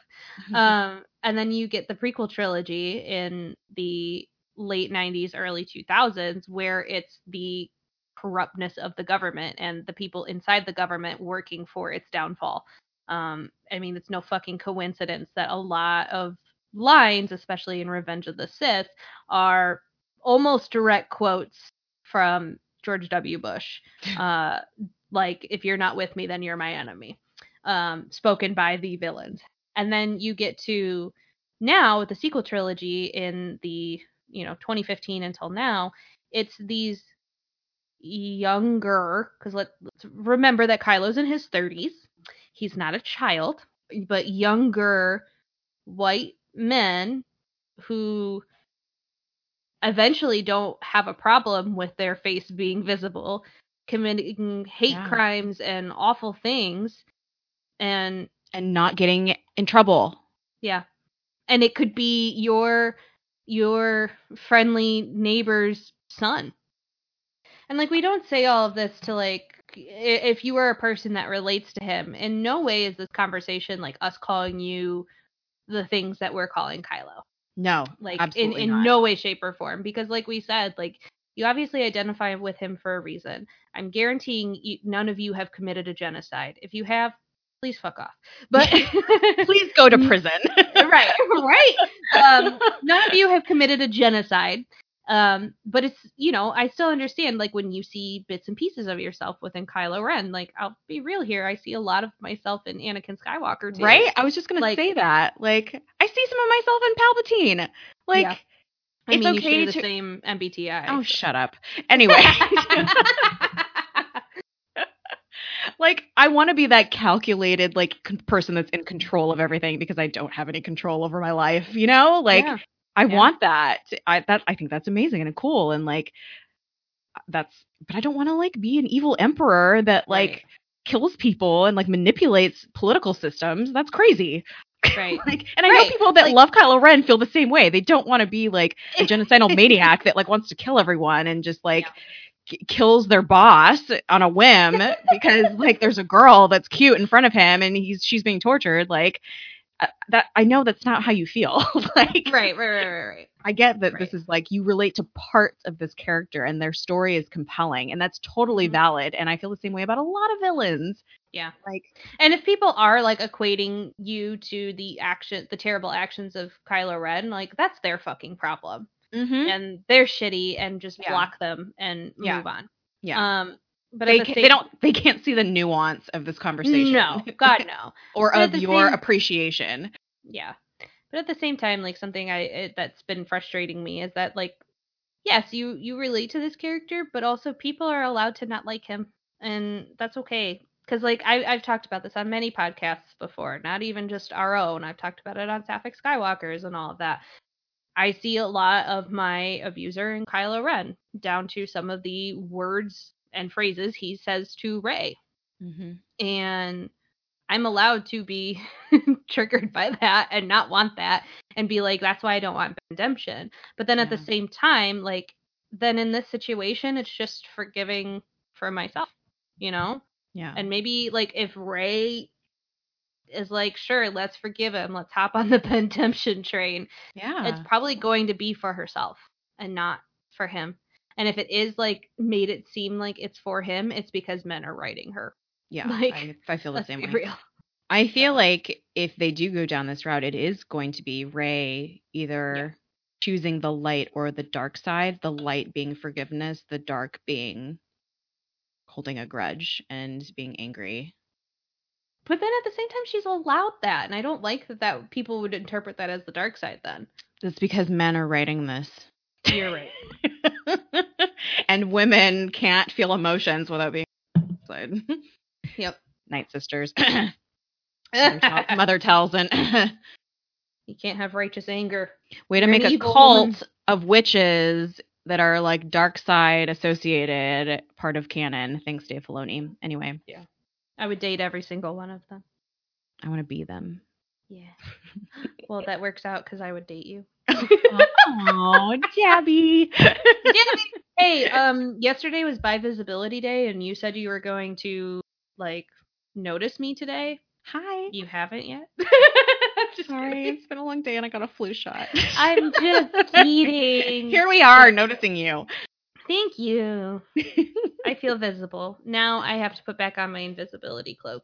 [SPEAKER 2] Um, and then you get the prequel trilogy in the late 90s, early 2000s, where it's the corruptness of the government and the people inside the government working for its downfall. Um, I mean, it's no fucking coincidence that a lot of lines, especially in Revenge of the Sith, are almost direct quotes from George W. Bush. [laughs] Uh, like, if you're not with me, then you're my enemy. Um, spoken by the villains. And then you get to now with the sequel trilogy in the you know 2015 until now it's these younger because let, let's remember that Kylo's in his 30s. He's not a child, but younger white men who eventually don't have a problem with their face being visible, committing hate
[SPEAKER 3] Yeah.
[SPEAKER 2] crimes and awful things. And
[SPEAKER 3] and not getting in trouble.
[SPEAKER 2] yeah. And it could be your your friendly neighbor's son. And like we don't say all of this to like if you are a person that relates to him, in no way is this conversation like us calling you the things that we're calling Kylo.
[SPEAKER 3] No,
[SPEAKER 2] Like
[SPEAKER 3] absolutely
[SPEAKER 2] in, in
[SPEAKER 3] not.
[SPEAKER 2] no way, shape, or form. Because like we said, like you obviously identify with him for a reason. I'm guaranteeing you, none of you have committed a genocide. If you have, please fuck off. But [laughs]
[SPEAKER 3] Please go to [laughs] prison.
[SPEAKER 2] right, right. [laughs] Um, none of you have committed a genocide. Um, but it's you know I still understand like when you see bits and pieces of yourself within Kylo Ren. Like I'll be real here, I see a lot of myself in Anakin Skywalker too.
[SPEAKER 3] Right? I was just gonna
[SPEAKER 2] Like-
[SPEAKER 3] say that. Like, I see some of myself in Palpatine. Like,
[SPEAKER 2] Yeah. I
[SPEAKER 3] it's
[SPEAKER 2] mean, you
[SPEAKER 3] okay
[SPEAKER 2] share the
[SPEAKER 3] to.
[SPEAKER 2] same MBTI.
[SPEAKER 3] oh, shut up. Anyway, [laughs] like, I want to be that calculated, like, con- person that's in control of everything because I don't have any control over my life. You know, like,
[SPEAKER 2] Yeah.
[SPEAKER 3] I
[SPEAKER 2] yeah.
[SPEAKER 3] want that. I that I think that's amazing and cool and like, that's. But I don't want to like be an evil emperor that like
[SPEAKER 2] Right.
[SPEAKER 3] kills people and like manipulates political systems. That's crazy.
[SPEAKER 2] right. [laughs]
[SPEAKER 3] Like, and I know people that
[SPEAKER 2] Like-
[SPEAKER 3] love Kylo Ren feel the same way. They don't want to be like a [laughs] genocidal maniac that like wants to kill everyone and just like k- kills their boss on a whim because like there's a girl that's cute in front of him and he's she's being tortured. Like uh, that, I know that's not how you feel. [laughs] like,
[SPEAKER 2] right, right, right, right, right.
[SPEAKER 3] I get that
[SPEAKER 2] Right.
[SPEAKER 3] this is like you relate to parts of this character and their story is compelling and that's totally
[SPEAKER 2] Mhm.
[SPEAKER 3] valid. And I feel the same way about a lot of villains.
[SPEAKER 2] Yeah.
[SPEAKER 3] Like,
[SPEAKER 2] And if people are like equating you to the action, the terrible actions of Kylo Ren, like that's their fucking problem,
[SPEAKER 3] mm-hmm.
[SPEAKER 2] and they're shitty, and just
[SPEAKER 3] Yeah.
[SPEAKER 2] block them and
[SPEAKER 3] Yeah.
[SPEAKER 2] move on.
[SPEAKER 3] yeah.
[SPEAKER 2] Um, but
[SPEAKER 3] they
[SPEAKER 2] the
[SPEAKER 3] ca-
[SPEAKER 2] same,
[SPEAKER 3] they don't they can't see the nuance of this conversation.
[SPEAKER 2] No, God no. [laughs]
[SPEAKER 3] or
[SPEAKER 2] But
[SPEAKER 3] of your
[SPEAKER 2] same-
[SPEAKER 3] appreciation.
[SPEAKER 2] Yeah. But at the same time, like something I it, that's been frustrating me is that like, yes, you you relate to this character, but also people are allowed to not like him, and that's okay. Because like I I've talked about this on many podcasts before, not even just our own. I've talked about it on Sapphic Skywalkers and all of that. I see a lot of my abuser in Kylo Ren, down to some of the words and phrases he says to Rey
[SPEAKER 3] Mm-hmm.
[SPEAKER 2] and I'm allowed to be [laughs] triggered by that and not want that and be like, that's why I don't want redemption. But then at the same time, like, then in this situation, it's just forgiving for myself, you know?
[SPEAKER 3] Yeah.
[SPEAKER 2] And maybe, like, if Rey is like, sure, let's forgive him, let's hop on the [laughs] redemption train,
[SPEAKER 3] yeah.
[SPEAKER 2] it's probably going to be for herself and not for him. And if it is like made it seem like it's for him, it's because men are writing her.
[SPEAKER 3] yeah. [laughs]
[SPEAKER 2] like,
[SPEAKER 3] I, I feel the
[SPEAKER 2] Let's
[SPEAKER 3] same
[SPEAKER 2] be
[SPEAKER 3] way.
[SPEAKER 2] real.
[SPEAKER 3] I [laughs] feel like if they do go down this route, it is going to be Rey either choosing the light or the dark side. The light being forgiveness, the dark being holding a grudge and being angry.
[SPEAKER 2] But then at the same time, she's allowed that, and I don't like that. That people would interpret that as the dark side. Then
[SPEAKER 3] That's because men are writing this.
[SPEAKER 2] you're right. [laughs] [laughs]
[SPEAKER 3] and women can't feel emotions without being side. [laughs]
[SPEAKER 2] Yep.
[SPEAKER 3] Nightsisters. [coughs] [laughs] Mother Talzin
[SPEAKER 2] you can't have righteous anger.
[SPEAKER 3] way to
[SPEAKER 2] You're
[SPEAKER 3] make a cult
[SPEAKER 2] woman.
[SPEAKER 3] of witches that are like dark side associated part of canon. Thanks, Dave Filoni. Anyway, Yeah.
[SPEAKER 2] I would date every single one of them.
[SPEAKER 3] I want to be them.
[SPEAKER 2] Yeah. well, that works out because I would date you.
[SPEAKER 3] Oh, Jabby.
[SPEAKER 2] hey, um, yesterday was bi visibility day, and you said you were going to like notice me today.
[SPEAKER 3] Hi.
[SPEAKER 2] You haven't yet. [laughs] Just
[SPEAKER 3] Sorry,
[SPEAKER 2] kidding.
[SPEAKER 3] it's been a long day and I got a flu shot.
[SPEAKER 2] I'm [laughs] just kidding.
[SPEAKER 3] Here we are, noticing you.
[SPEAKER 2] Thank you. [laughs] I feel visible. Now I have to put back on my invisibility cloak.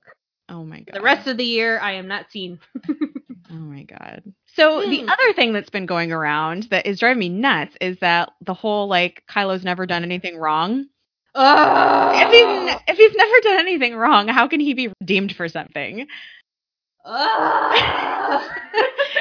[SPEAKER 3] Oh my god.
[SPEAKER 2] The rest of the year, I am not seen. [laughs]
[SPEAKER 3] Oh my god. So the
[SPEAKER 2] Hmm.
[SPEAKER 3] other thing that's been going around that is driving me nuts is that the whole like Kylo's never done anything wrong.
[SPEAKER 2] oh,
[SPEAKER 3] If he's if he's never done anything wrong, how can he be redeemed for something?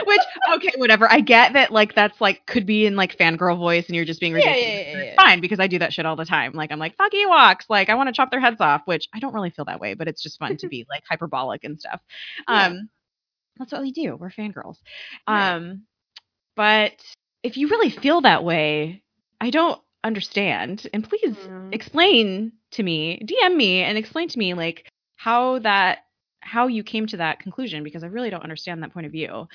[SPEAKER 3] Which okay, whatever. I get that like that's like could be in like fangirl voice and you're just being
[SPEAKER 2] Yeah,
[SPEAKER 3] ridiculous.
[SPEAKER 2] yeah, yeah,
[SPEAKER 3] It's. Fine because I do that shit all the time. Like I'm like fuck Ewoks. Like I want to chop their heads off, which I don't really feel that way, but it's just fun to be like hyperbolic and stuff. [laughs]
[SPEAKER 2] Yeah.
[SPEAKER 3] Um, that's what we do. We're fangirls.
[SPEAKER 2] Right.
[SPEAKER 3] Um, but if you really feel that way, I don't understand. And please
[SPEAKER 2] Mm.
[SPEAKER 3] explain to me, DM me, and explain to me like how that how you came to that conclusion because I really don't understand that point of view.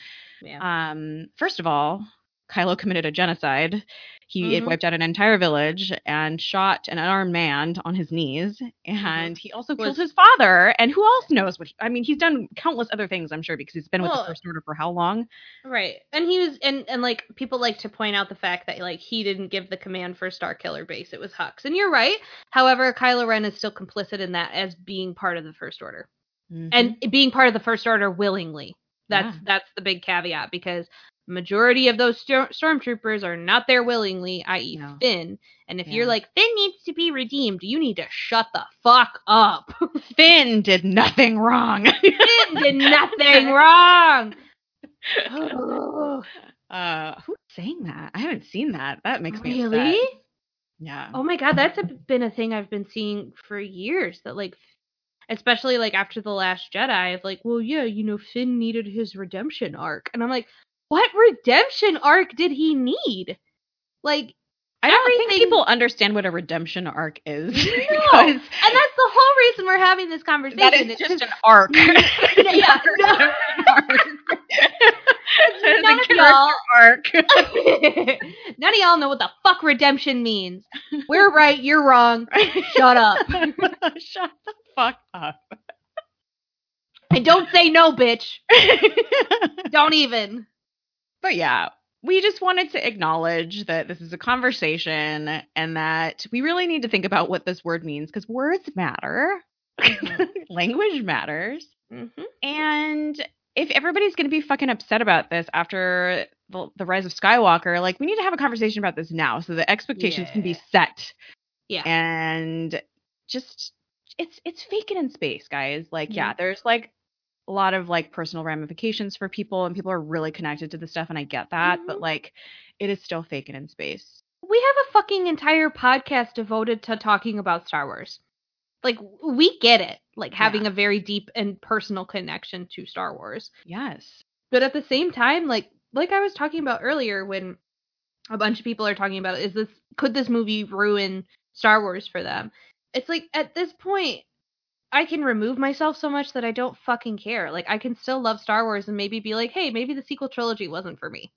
[SPEAKER 2] yeah.
[SPEAKER 3] Um, first of all, Kylo committed a genocide. He it
[SPEAKER 2] Mhm.
[SPEAKER 3] wiped out an entire village and shot an unarmed man on his knees, and he also killed his father. And who else knows what? He, I mean, he's done countless other things, I'm sure, because he's been with the First Order for how long?
[SPEAKER 2] Right. And he was and and like people like to point out the fact that like he didn't give the command for Starkiller base. It was Hux. And you're right. However, Kylo Ren is still complicit in that as being part of the First Order.
[SPEAKER 3] Mhm.
[SPEAKER 2] And being part of the First Order willingly. That's
[SPEAKER 3] Yeah.
[SPEAKER 2] that's the big caveat because majority of those stor- stormtroopers are not there willingly, i.e.
[SPEAKER 3] No.
[SPEAKER 2] Finn. And if
[SPEAKER 3] Yeah.
[SPEAKER 2] you're like Finn needs to be redeemed, you need to shut the fuck up. [laughs]
[SPEAKER 3] Finn did nothing wrong.
[SPEAKER 2] Finn did [laughs] nothing wrong. [laughs]
[SPEAKER 3] uh, who's saying that? I haven't seen that. That makes me upset.
[SPEAKER 2] really?
[SPEAKER 3] Yeah.
[SPEAKER 2] Oh my god, that's a, been a thing I've been seeing for years. That like, especially like after the Last Jedi, of like, well, yeah, you know, Finn needed his redemption arc, and I'm like, what redemption arc did he need? Like,
[SPEAKER 3] I don't think people understand what a redemption arc is [laughs]
[SPEAKER 2] no. and that's the whole reason we're having this conversation.
[SPEAKER 3] that is
[SPEAKER 2] It's
[SPEAKER 3] just an arc. [laughs]
[SPEAKER 2] yeah, [laughs] no.
[SPEAKER 3] It's
[SPEAKER 2] None
[SPEAKER 3] a
[SPEAKER 2] of y'all-
[SPEAKER 3] arc.
[SPEAKER 2] None of y'all know what the fuck redemption means. We're right, you're wrong. Shut up.
[SPEAKER 3] Shut the fuck up.
[SPEAKER 2] And don't say no, bitch. Don't even.
[SPEAKER 3] but yeah, we just wanted to acknowledge that this is a conversation and that we really need to think about what this word means because words matter,
[SPEAKER 2] Mhm. [laughs]
[SPEAKER 3] language matters.
[SPEAKER 2] Mm-hmm.
[SPEAKER 3] And if everybody's going to be fucking upset about this after the, the rise of Skywalker, like we need to have a conversation about this now so the expectations can be set.
[SPEAKER 2] Yeah.
[SPEAKER 3] And just it's it's vacant in space, guys. Like yeah,
[SPEAKER 2] Mhm.
[SPEAKER 3] there's like a lot of like personal ramifications for people and people are really connected to the stuff and I get that, but
[SPEAKER 2] Mhm.
[SPEAKER 3] like it is still vacant in space.
[SPEAKER 2] We have a fucking entire podcast devoted to talking about Star Wars. Like, we get it. Like, having
[SPEAKER 3] Yeah.
[SPEAKER 2] a very deep and personal connection to Star Wars.
[SPEAKER 3] Yes.
[SPEAKER 2] But at the same time, like, like I was talking about earlier when a bunch of people are talking about is this, could this movie ruin Star Wars for them? It's like, at this point, I can remove myself so much that I don't fucking care. Like, I can still love Star Wars and maybe be like, hey, maybe the sequel trilogy wasn't for me.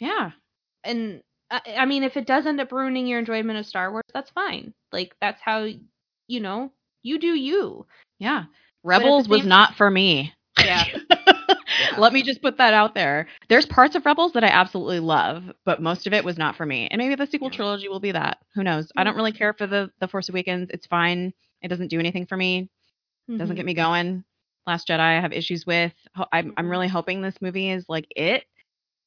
[SPEAKER 3] Yeah.
[SPEAKER 2] and I, I mean, if it does end up ruining your enjoyment of Star Wars, that's fine. Like that's how you know you do you.
[SPEAKER 3] Yeah. Rebels was
[SPEAKER 2] same-
[SPEAKER 3] not for me. [laughs]
[SPEAKER 2] Yeah.
[SPEAKER 3] Let me just put that out there. There's parts of Rebels that I absolutely love, but most of it was not for me. And maybe the sequel
[SPEAKER 2] Yeah.
[SPEAKER 3] trilogy will be that. Who knows? I mm. don't really care for the the Force Awakens. It's fine. It doesn't do anything for me. Doesn't
[SPEAKER 2] Mm-hmm.
[SPEAKER 3] get me going. Last Jedi I have issues with. I'm I'm really hoping this movie is like it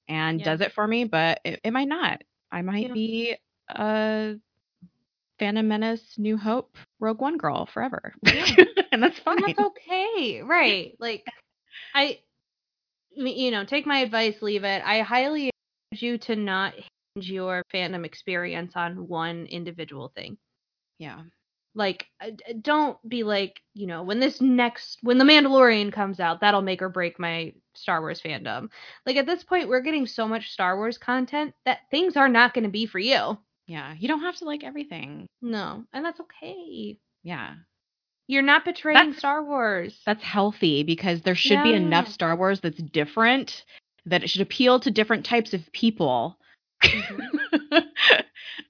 [SPEAKER 3] and
[SPEAKER 2] Yeah.
[SPEAKER 3] does it for me, but it, it might not. I might
[SPEAKER 2] Yeah.
[SPEAKER 3] be a Phantom Menace, New Hope, Rogue One girl forever.
[SPEAKER 2] Yeah. [laughs]
[SPEAKER 3] and that's fine.
[SPEAKER 2] And that's okay, right? Like I, you know, take my advice, leave it. I highly encourage you to not hinge your fandom experience on one individual thing.
[SPEAKER 3] yeah.
[SPEAKER 2] Like uh, don't be like you know when this next when the mandalorian comes out that'll make or break my star wars fandom like at this point we're getting so much star wars content that things are not going to be for you
[SPEAKER 3] Yeah. You don't have to like everything.
[SPEAKER 2] no and that's okay
[SPEAKER 3] Yeah.
[SPEAKER 2] you're not betraying
[SPEAKER 3] That's-
[SPEAKER 2] star wars
[SPEAKER 3] That's healthy because there should be enough Star Wars that's different that it should appeal to different types of people. [laughs]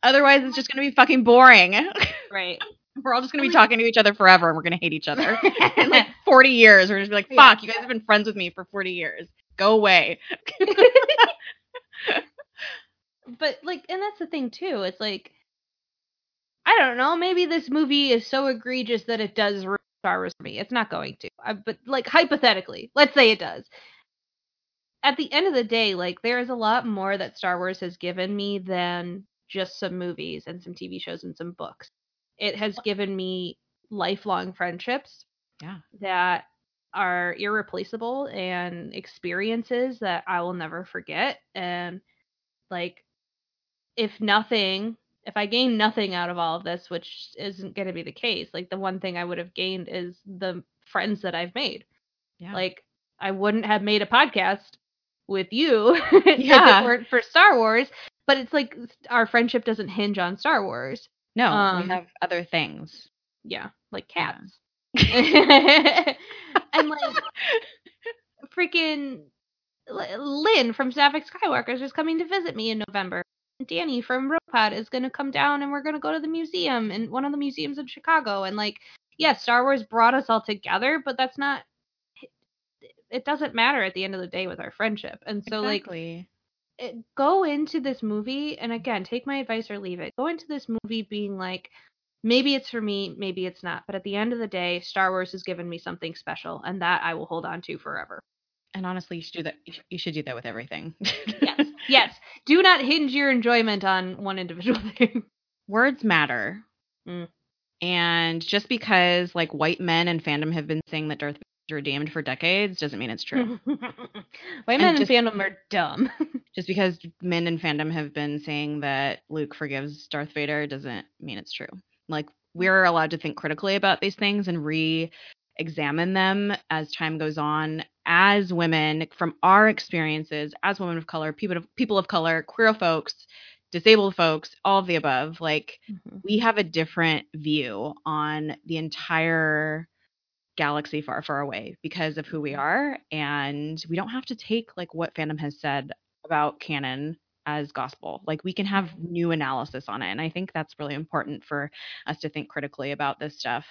[SPEAKER 3] Otherwise, it's just going to be fucking boring.
[SPEAKER 2] right
[SPEAKER 3] We're all just going to be talking to each other forever and we're going to hate each other. [laughs] [laughs] In like 40 years, we're to be like, fuck, you guys have been friends with me for 40 years. Go away. [laughs]
[SPEAKER 2] but like and that's the thing too it's like i don't know maybe this movie is so egregious that it does ruin star wars for me it's not going to I, but like hypothetically let's say it does at the end of the day like there is a lot more that star wars has given me than just some movies and some tv shows and some books it has given me lifelong friendships
[SPEAKER 3] Yeah.
[SPEAKER 2] that are irreplaceable and experiences that I will never forget. And like, if nothing, if I gain nothing out of all of this, which isn't going to be the case, like the one thing I would have gained is the friends that I've made.
[SPEAKER 3] Yeah.
[SPEAKER 2] Like, I wouldn't have made a podcast with you [laughs] if it weren't for Star Wars. But it's like our friendship doesn't hinge on Star Wars.
[SPEAKER 3] No,
[SPEAKER 2] um,
[SPEAKER 3] we have other things.
[SPEAKER 2] Yeah, like
[SPEAKER 3] Yeah.
[SPEAKER 2] cats. [laughs] and like freaking Lynn from Sapphic Skywalkers is coming to visit me in November. Danny from Ropod is going to come down and we're going to go to the museum and one of the museums in Chicago. And like, yeah, Star Wars brought us all together, but that's not. It doesn't matter at the end of the day with our friendship. And so like
[SPEAKER 3] exactly.
[SPEAKER 2] it, go into this movie and again take my advice or leave it go into this movie being like maybe it's for me maybe it's not but at the end of the day star wars has given me something special and that i will hold on to forever
[SPEAKER 3] and honestly, you should do that. you should do that with everything.
[SPEAKER 2] yes [laughs] yes do not hinge your enjoyment on one individual [laughs] thing
[SPEAKER 3] Words matter.
[SPEAKER 2] Mm.
[SPEAKER 3] And just because like white men and fandom have been saying that Darth Is redeemed for decades doesn't mean it's true. [laughs]
[SPEAKER 2] white men in fandom are dumb [laughs]
[SPEAKER 3] just because men in fandom have been saying that Luke forgives Darth Vader doesn't mean it's true. Like we're allowed to think critically about these things and re-examine them as time goes on as women from our experiences as women of color, people of people of color, queer folks, disabled folks, all of the above. Like mm-hmm. we have a different view on the entire galaxy far far away because of who we are and we don't have to take like what fandom has said about canon as gospel. Like we can have new analysis on it and i think that's really important for us to think critically about this stuff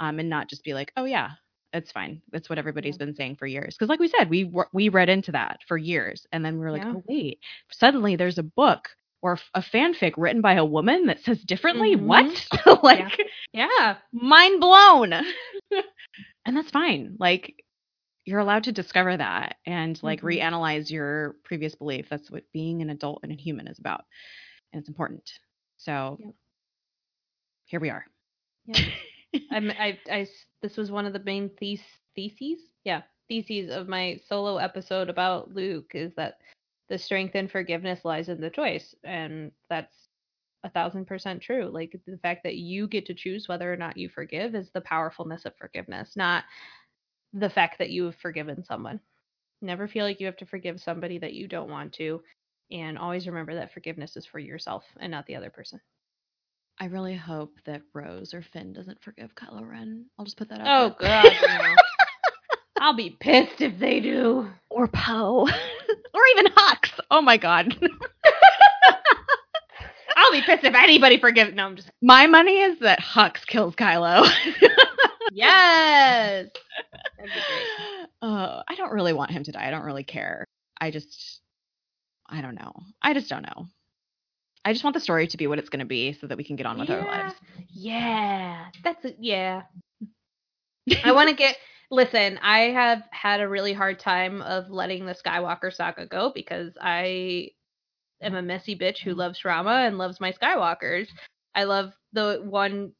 [SPEAKER 3] um, and not just be like oh yeah it's fine. That's what everybody's been saying for years. Because like we said we we read into that for years and then we are like
[SPEAKER 2] Yeah.
[SPEAKER 3] oh wait suddenly there's a book or a fanfic written by a woman that says differently
[SPEAKER 2] Mhm.
[SPEAKER 3] what [laughs] like
[SPEAKER 2] yeah
[SPEAKER 3] mind blown. [laughs] and that's fine. Like you're allowed to discover that and like
[SPEAKER 2] Mhm.
[SPEAKER 3] reanalyze your previous belief. That's what being an adult and a human is about. And it's important. So
[SPEAKER 2] Yep.
[SPEAKER 3] here we are.
[SPEAKER 2] Yeah. [laughs] I'm, I, I this was one of the main thes- theses, yeah, theses of my solo episode about Luke is that the strength and forgiveness lies in the choice, and that's a thousand percent true. Like the fact that you get to choose whether or not you forgive is the powerfulness of forgiveness, not the fact that you have forgiven someone. Never feel like you have to forgive somebody that you don't want to, and always remember that forgiveness is for yourself and not the other person.
[SPEAKER 3] I really hope that Rose or Finn doesn't forgive Kylo Ren. I'll just put that out
[SPEAKER 2] Oh
[SPEAKER 3] there.
[SPEAKER 2] God, no. [laughs] I'll be pissed if they do.
[SPEAKER 3] Or Poe. [laughs] [laughs] or even Hux. Oh my god. [laughs]
[SPEAKER 2] I'll be pissed if anybody forgives. No, I'm just.
[SPEAKER 3] my money is that Hux kills Kylo. [laughs]
[SPEAKER 2] Yes. That'd be great.
[SPEAKER 3] Uh, I don't really want him to die. I don't really care. I just, I don't know. I just don't know. I just want the story to be what it's going to be so that we can get on with our lives.
[SPEAKER 2] Yeah, that's it. Yeah. I want to get. Listen, I have had a really hard time of letting the Skywalker saga go because I am a messy bitch who loves drama and loves my Skywalkers. I love the one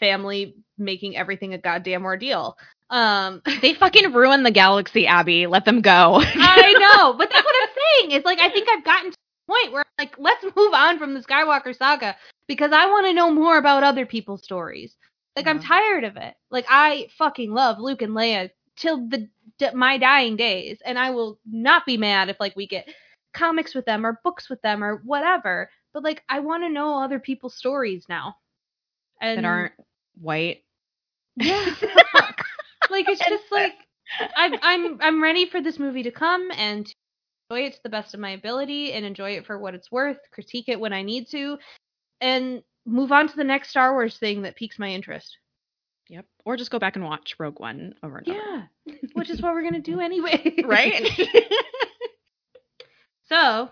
[SPEAKER 2] family making everything a goddamn ordeal. Um,
[SPEAKER 3] They fucking ruined the galaxy, Abby. Let them go.
[SPEAKER 2] I [laughs] know, but that's what I'm saying. It's like I think I've gotten to the point where like let's move on from the Skywalker saga because I want to know more about other people's stories. Like I'm
[SPEAKER 3] mm-hmm.
[SPEAKER 2] tired of it. Like I fucking love Luke and Leia till the d- my dying days, and I will not be mad if like we get comics with them or books with them or whatever. But like I want to know other people's stories now. And
[SPEAKER 3] that aren't white.
[SPEAKER 2] yeah. [laughs] like it's just like I'm I'm I'm ready for this movie to come and to enjoy it to the best of my ability and enjoy it for what it's worth, critique it when I need to, and move on to the next Star Wars thing that piques my interest.
[SPEAKER 3] Yep. Or just go back and watch Rogue One over and over.
[SPEAKER 2] Yeah. Which is what we're gonna do [laughs] anyway.
[SPEAKER 3] Right? [laughs] [laughs]
[SPEAKER 2] so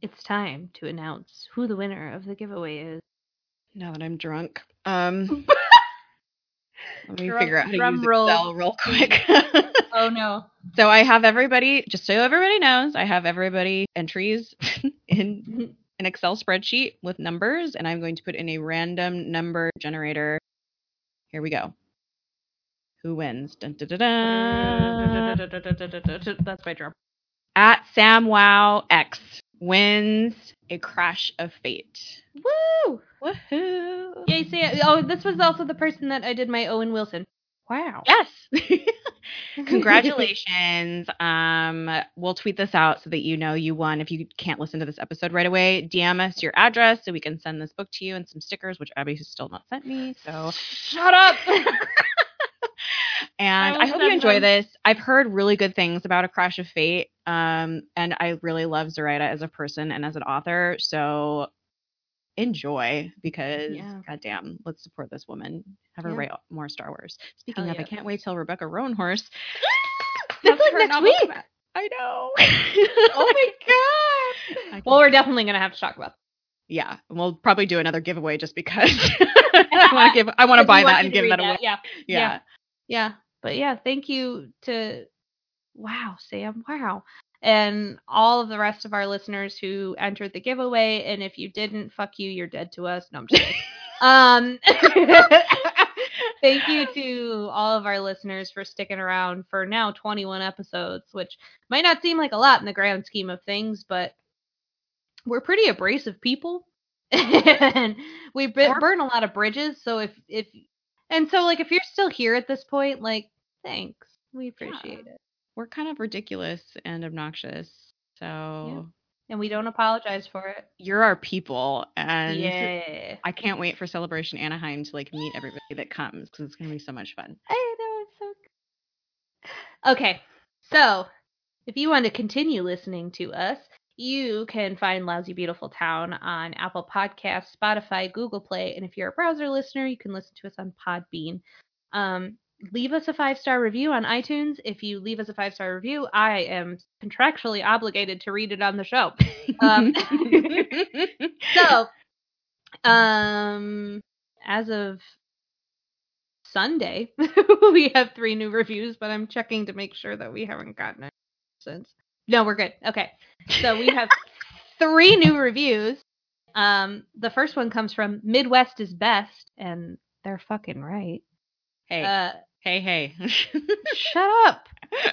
[SPEAKER 2] it's time to announce who the winner of the giveaway is.
[SPEAKER 3] now that I'm drunk. Um let me
[SPEAKER 2] Drum-
[SPEAKER 3] figure out how to
[SPEAKER 2] drum
[SPEAKER 3] use
[SPEAKER 2] roll.
[SPEAKER 3] Excel real quick.
[SPEAKER 2] Oh no.
[SPEAKER 3] so I have everybody, just so everybody knows, I have everybody entries in an Excel spreadsheet with numbers, and I'm going to put in a random number generator. Here we go. Who wins? Dun, dun, dun, dun. [laughs]
[SPEAKER 2] That's my drum.
[SPEAKER 3] At Sam Wow X wins a crash of fate.
[SPEAKER 2] Woo!
[SPEAKER 3] Woohoo!
[SPEAKER 2] Yay, Sam. Oh, this was also the person that I did my Owen Wilson. Wow.
[SPEAKER 3] Yes. [laughs] [laughs] Congratulations. um, we'll tweet this out so that you know you won. If you can't listen to this episode right away, DM us your address so we can send this book to you and some stickers, which Abby has still not sent me. So
[SPEAKER 2] Shut up. [laughs]
[SPEAKER 3] and
[SPEAKER 2] I
[SPEAKER 3] I, hope you enjoy
[SPEAKER 2] them.
[SPEAKER 3] this. I've heard really good things about A Crash of Fate. Um, and I really love Zoraida as a person and as an author. So enjoy because
[SPEAKER 2] Yeah.
[SPEAKER 3] goddamn, let's support this woman. Have her
[SPEAKER 2] Yeah.
[SPEAKER 3] write more Star Wars. Speaking
[SPEAKER 2] Hell
[SPEAKER 3] of, I can't wait till Rebecca Roanhorse. [gasps]
[SPEAKER 2] That's like
[SPEAKER 3] her
[SPEAKER 2] next week.
[SPEAKER 3] I know. [laughs]
[SPEAKER 2] Oh my [laughs] god. Well, we're definitely gonna have to talk about.
[SPEAKER 3] yeah, and we'll probably do another giveaway just because [laughs] I want to give. I want to buy that and give
[SPEAKER 2] read
[SPEAKER 3] that away.
[SPEAKER 2] Yeah.
[SPEAKER 3] Yeah.
[SPEAKER 2] yeah. Yeah. But yeah, thank you to wow, Sam. Wow. And all of the rest of our listeners who entered the giveaway. And if you didn't, fuck you, you're dead to us. No, I'm just kidding. [laughs] um [laughs] thank you to all of our listeners for sticking around for now 21 episodes, which might not seem like a lot in the grand scheme of things, but we're pretty abrasive people. [laughs] and we b- burn a lot of bridges. So if, if, and so like if you're still here at this point, like, thanks. We appreciate it.
[SPEAKER 3] We're kind of ridiculous and obnoxious, so
[SPEAKER 2] And we don't apologize for it.
[SPEAKER 3] you're our people, and
[SPEAKER 2] yeah.
[SPEAKER 3] I can't wait for Celebration Anaheim to like meet everybody that comes because it's gonna be so much fun.
[SPEAKER 2] I know it's so good. Okay, so if you want to continue listening to us, you can find Lousy Beautiful Town on Apple Podcasts, Spotify, Google Play, and if you're a browser listener, you can listen to us on Podbean. Um, leave us a five star review on iTunes. If you leave us a five star review, I am contractually obligated to read it on the show. [laughs] Um, [laughs] so, um, as of Sunday, [laughs] we have three new reviews, but I'm checking to make sure that we haven't gotten it since. No, we're good. Okay, so we have three new reviews. Um, the first one comes from Midwest is best, and they're fucking right.
[SPEAKER 3] hey,
[SPEAKER 2] Uh,
[SPEAKER 3] hey, hey!
[SPEAKER 2] shut up,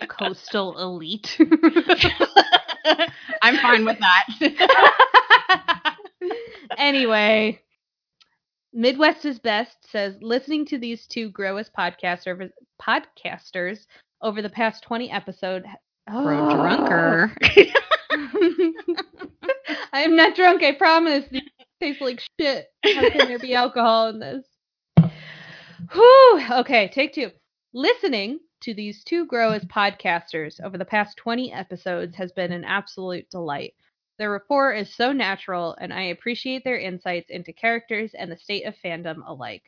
[SPEAKER 2] coastal elite. [laughs]
[SPEAKER 3] I'm fine with that. [laughs]
[SPEAKER 2] anyway, Midwest is best says listening to these two grow as podcaster podcasters over the past 20 episode.
[SPEAKER 3] Bro, drunker. [laughs]
[SPEAKER 2] I am not drunk, I promise. These taste like shit. How can there be alcohol in this? Whew. Okay, take two. Listening to these two grow as podcasters over the past 20 episodes has been an absolute delight. Their rapport is so natural, and I appreciate their insights into characters and the state of fandom alike.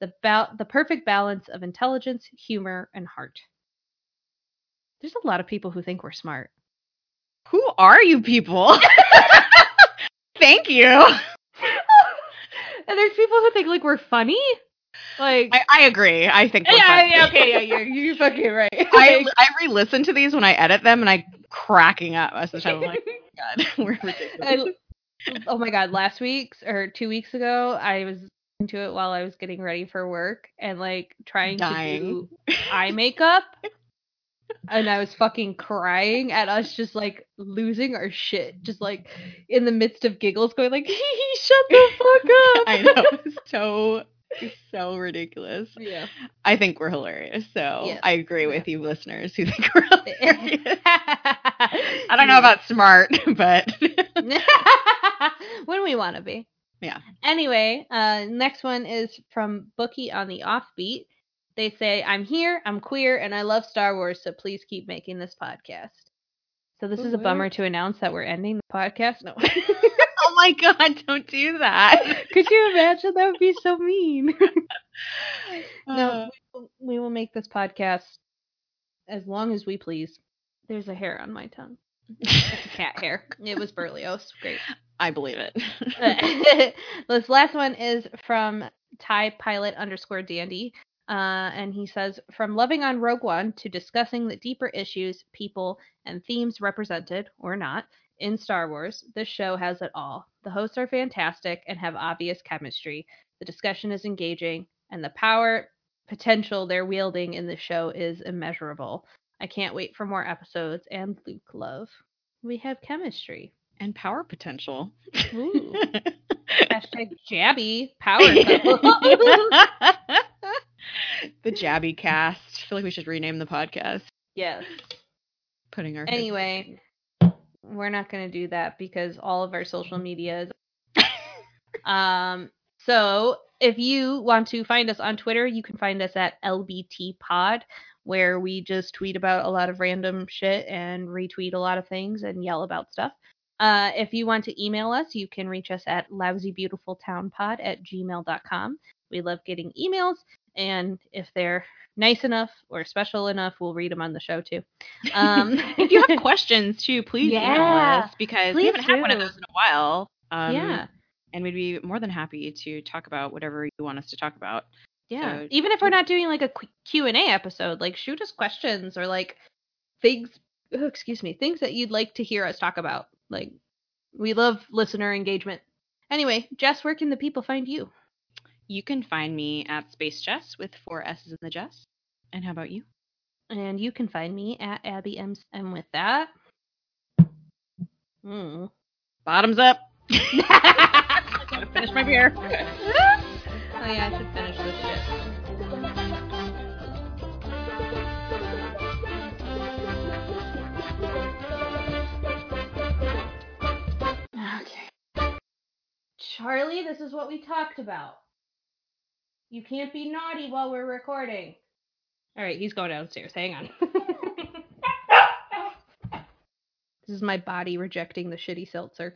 [SPEAKER 2] The, ba- the perfect balance of intelligence, humor, and heart. There's a lot of people who think we're smart.
[SPEAKER 3] Who are you people? [laughs] Thank you. [laughs]
[SPEAKER 2] and there's people who think like we're funny. Like
[SPEAKER 3] I, I agree. I think. we're
[SPEAKER 2] yeah, yeah, okay, yeah, you're you're fucking right. [laughs]
[SPEAKER 3] I I re-listen to these when I edit them, and I cracking up most of the time. I'm like, [laughs] oh God, [laughs] we're ridiculous.
[SPEAKER 2] I, oh my god, last week's or two weeks ago, I was into it while I was getting ready for work and like trying
[SPEAKER 3] Dying.
[SPEAKER 2] to do eye makeup. And I was fucking crying at us just like losing our shit, just like in the midst of giggles, going like, "Shut the fuck up!"
[SPEAKER 3] I know it's so so ridiculous.
[SPEAKER 2] Yeah.
[SPEAKER 3] I think we're hilarious. So
[SPEAKER 2] Yeah.
[SPEAKER 3] I agree
[SPEAKER 2] Yeah.
[SPEAKER 3] with you, listeners, who think we're [laughs] hilarious. I don't know about smart, [laughs] but [laughs]
[SPEAKER 2] when we want to be.
[SPEAKER 3] Yeah.
[SPEAKER 2] Anyway, uh, next one is from Bookie on the Offbeat. They say, I'm here, I'm queer, and I love Star Wars, so please keep making this podcast. So this is a bummer to announce that we're ending the podcast. No.
[SPEAKER 3] Oh my god, don't do that. [laughs]
[SPEAKER 2] Could you imagine? That would be so mean. [laughs] no,
[SPEAKER 3] Uh,
[SPEAKER 2] we will- make this podcast as long as we please. There's a hair on my tongue. [laughs] It's a cat hair. It was Berlioz. Great.
[SPEAKER 3] I believe it.
[SPEAKER 2] this last one is from TIE Pilot underscore Dandy. Uh, and he says, from loving on Rogue One to discussing the deeper issues, people, and themes represented, or not, in Star Wars, this show has it all. The hosts are fantastic and have obvious chemistry. The discussion is engaging, and the power potential they're wielding in the show is immeasurable. I can't wait for more episodes and Luke love. We have chemistry.
[SPEAKER 3] And power potential.
[SPEAKER 2] Ooh. Hashtag [laughs] jabby [laughs] power
[SPEAKER 3] the Jabby cast. I feel like we should rename the podcast.
[SPEAKER 2] yes.
[SPEAKER 3] Putting our
[SPEAKER 2] Anyway, we're not going to do that because all of our social medias. [laughs] um. So if you want to find us on Twitter, you can find us at LBT Pod, where we just tweet about a lot of random shit and retweet a lot of things and yell about stuff. Uh, if you want to email us, you can reach us at lousybeautifultownpod at gmail.com. We love getting emails, and if they're nice enough or special enough, we'll read them on the show too. [laughs] Um,
[SPEAKER 3] if you have [laughs] questions too, please email us because we haven't had one of those in a while. Um,
[SPEAKER 2] yeah,
[SPEAKER 3] And we'd be more than happy to talk about whatever you want us to talk about.
[SPEAKER 2] yeah.
[SPEAKER 3] so-
[SPEAKER 2] Even if we're not doing like a Q- Q&A episode, like shoot us questions or like things, oh, excuse me, things that you'd like to hear us talk about. Like we love listener engagement. Anyway, Jess, where can the people find you?
[SPEAKER 3] You can find me at Space Jess with four S's in the Jess. And how about you?
[SPEAKER 2] And you can find me at Abby M. And with that, hmm.
[SPEAKER 3] Bottoms up. [laughs] [laughs] Gotta finish my beer.
[SPEAKER 2] oh yeah, I should finish this shit. Okay. Charlie, this is what we talked about. You can't be naughty while we're recording. All right, he's going downstairs. Hang on. [laughs] this is my body rejecting the shitty seltzer.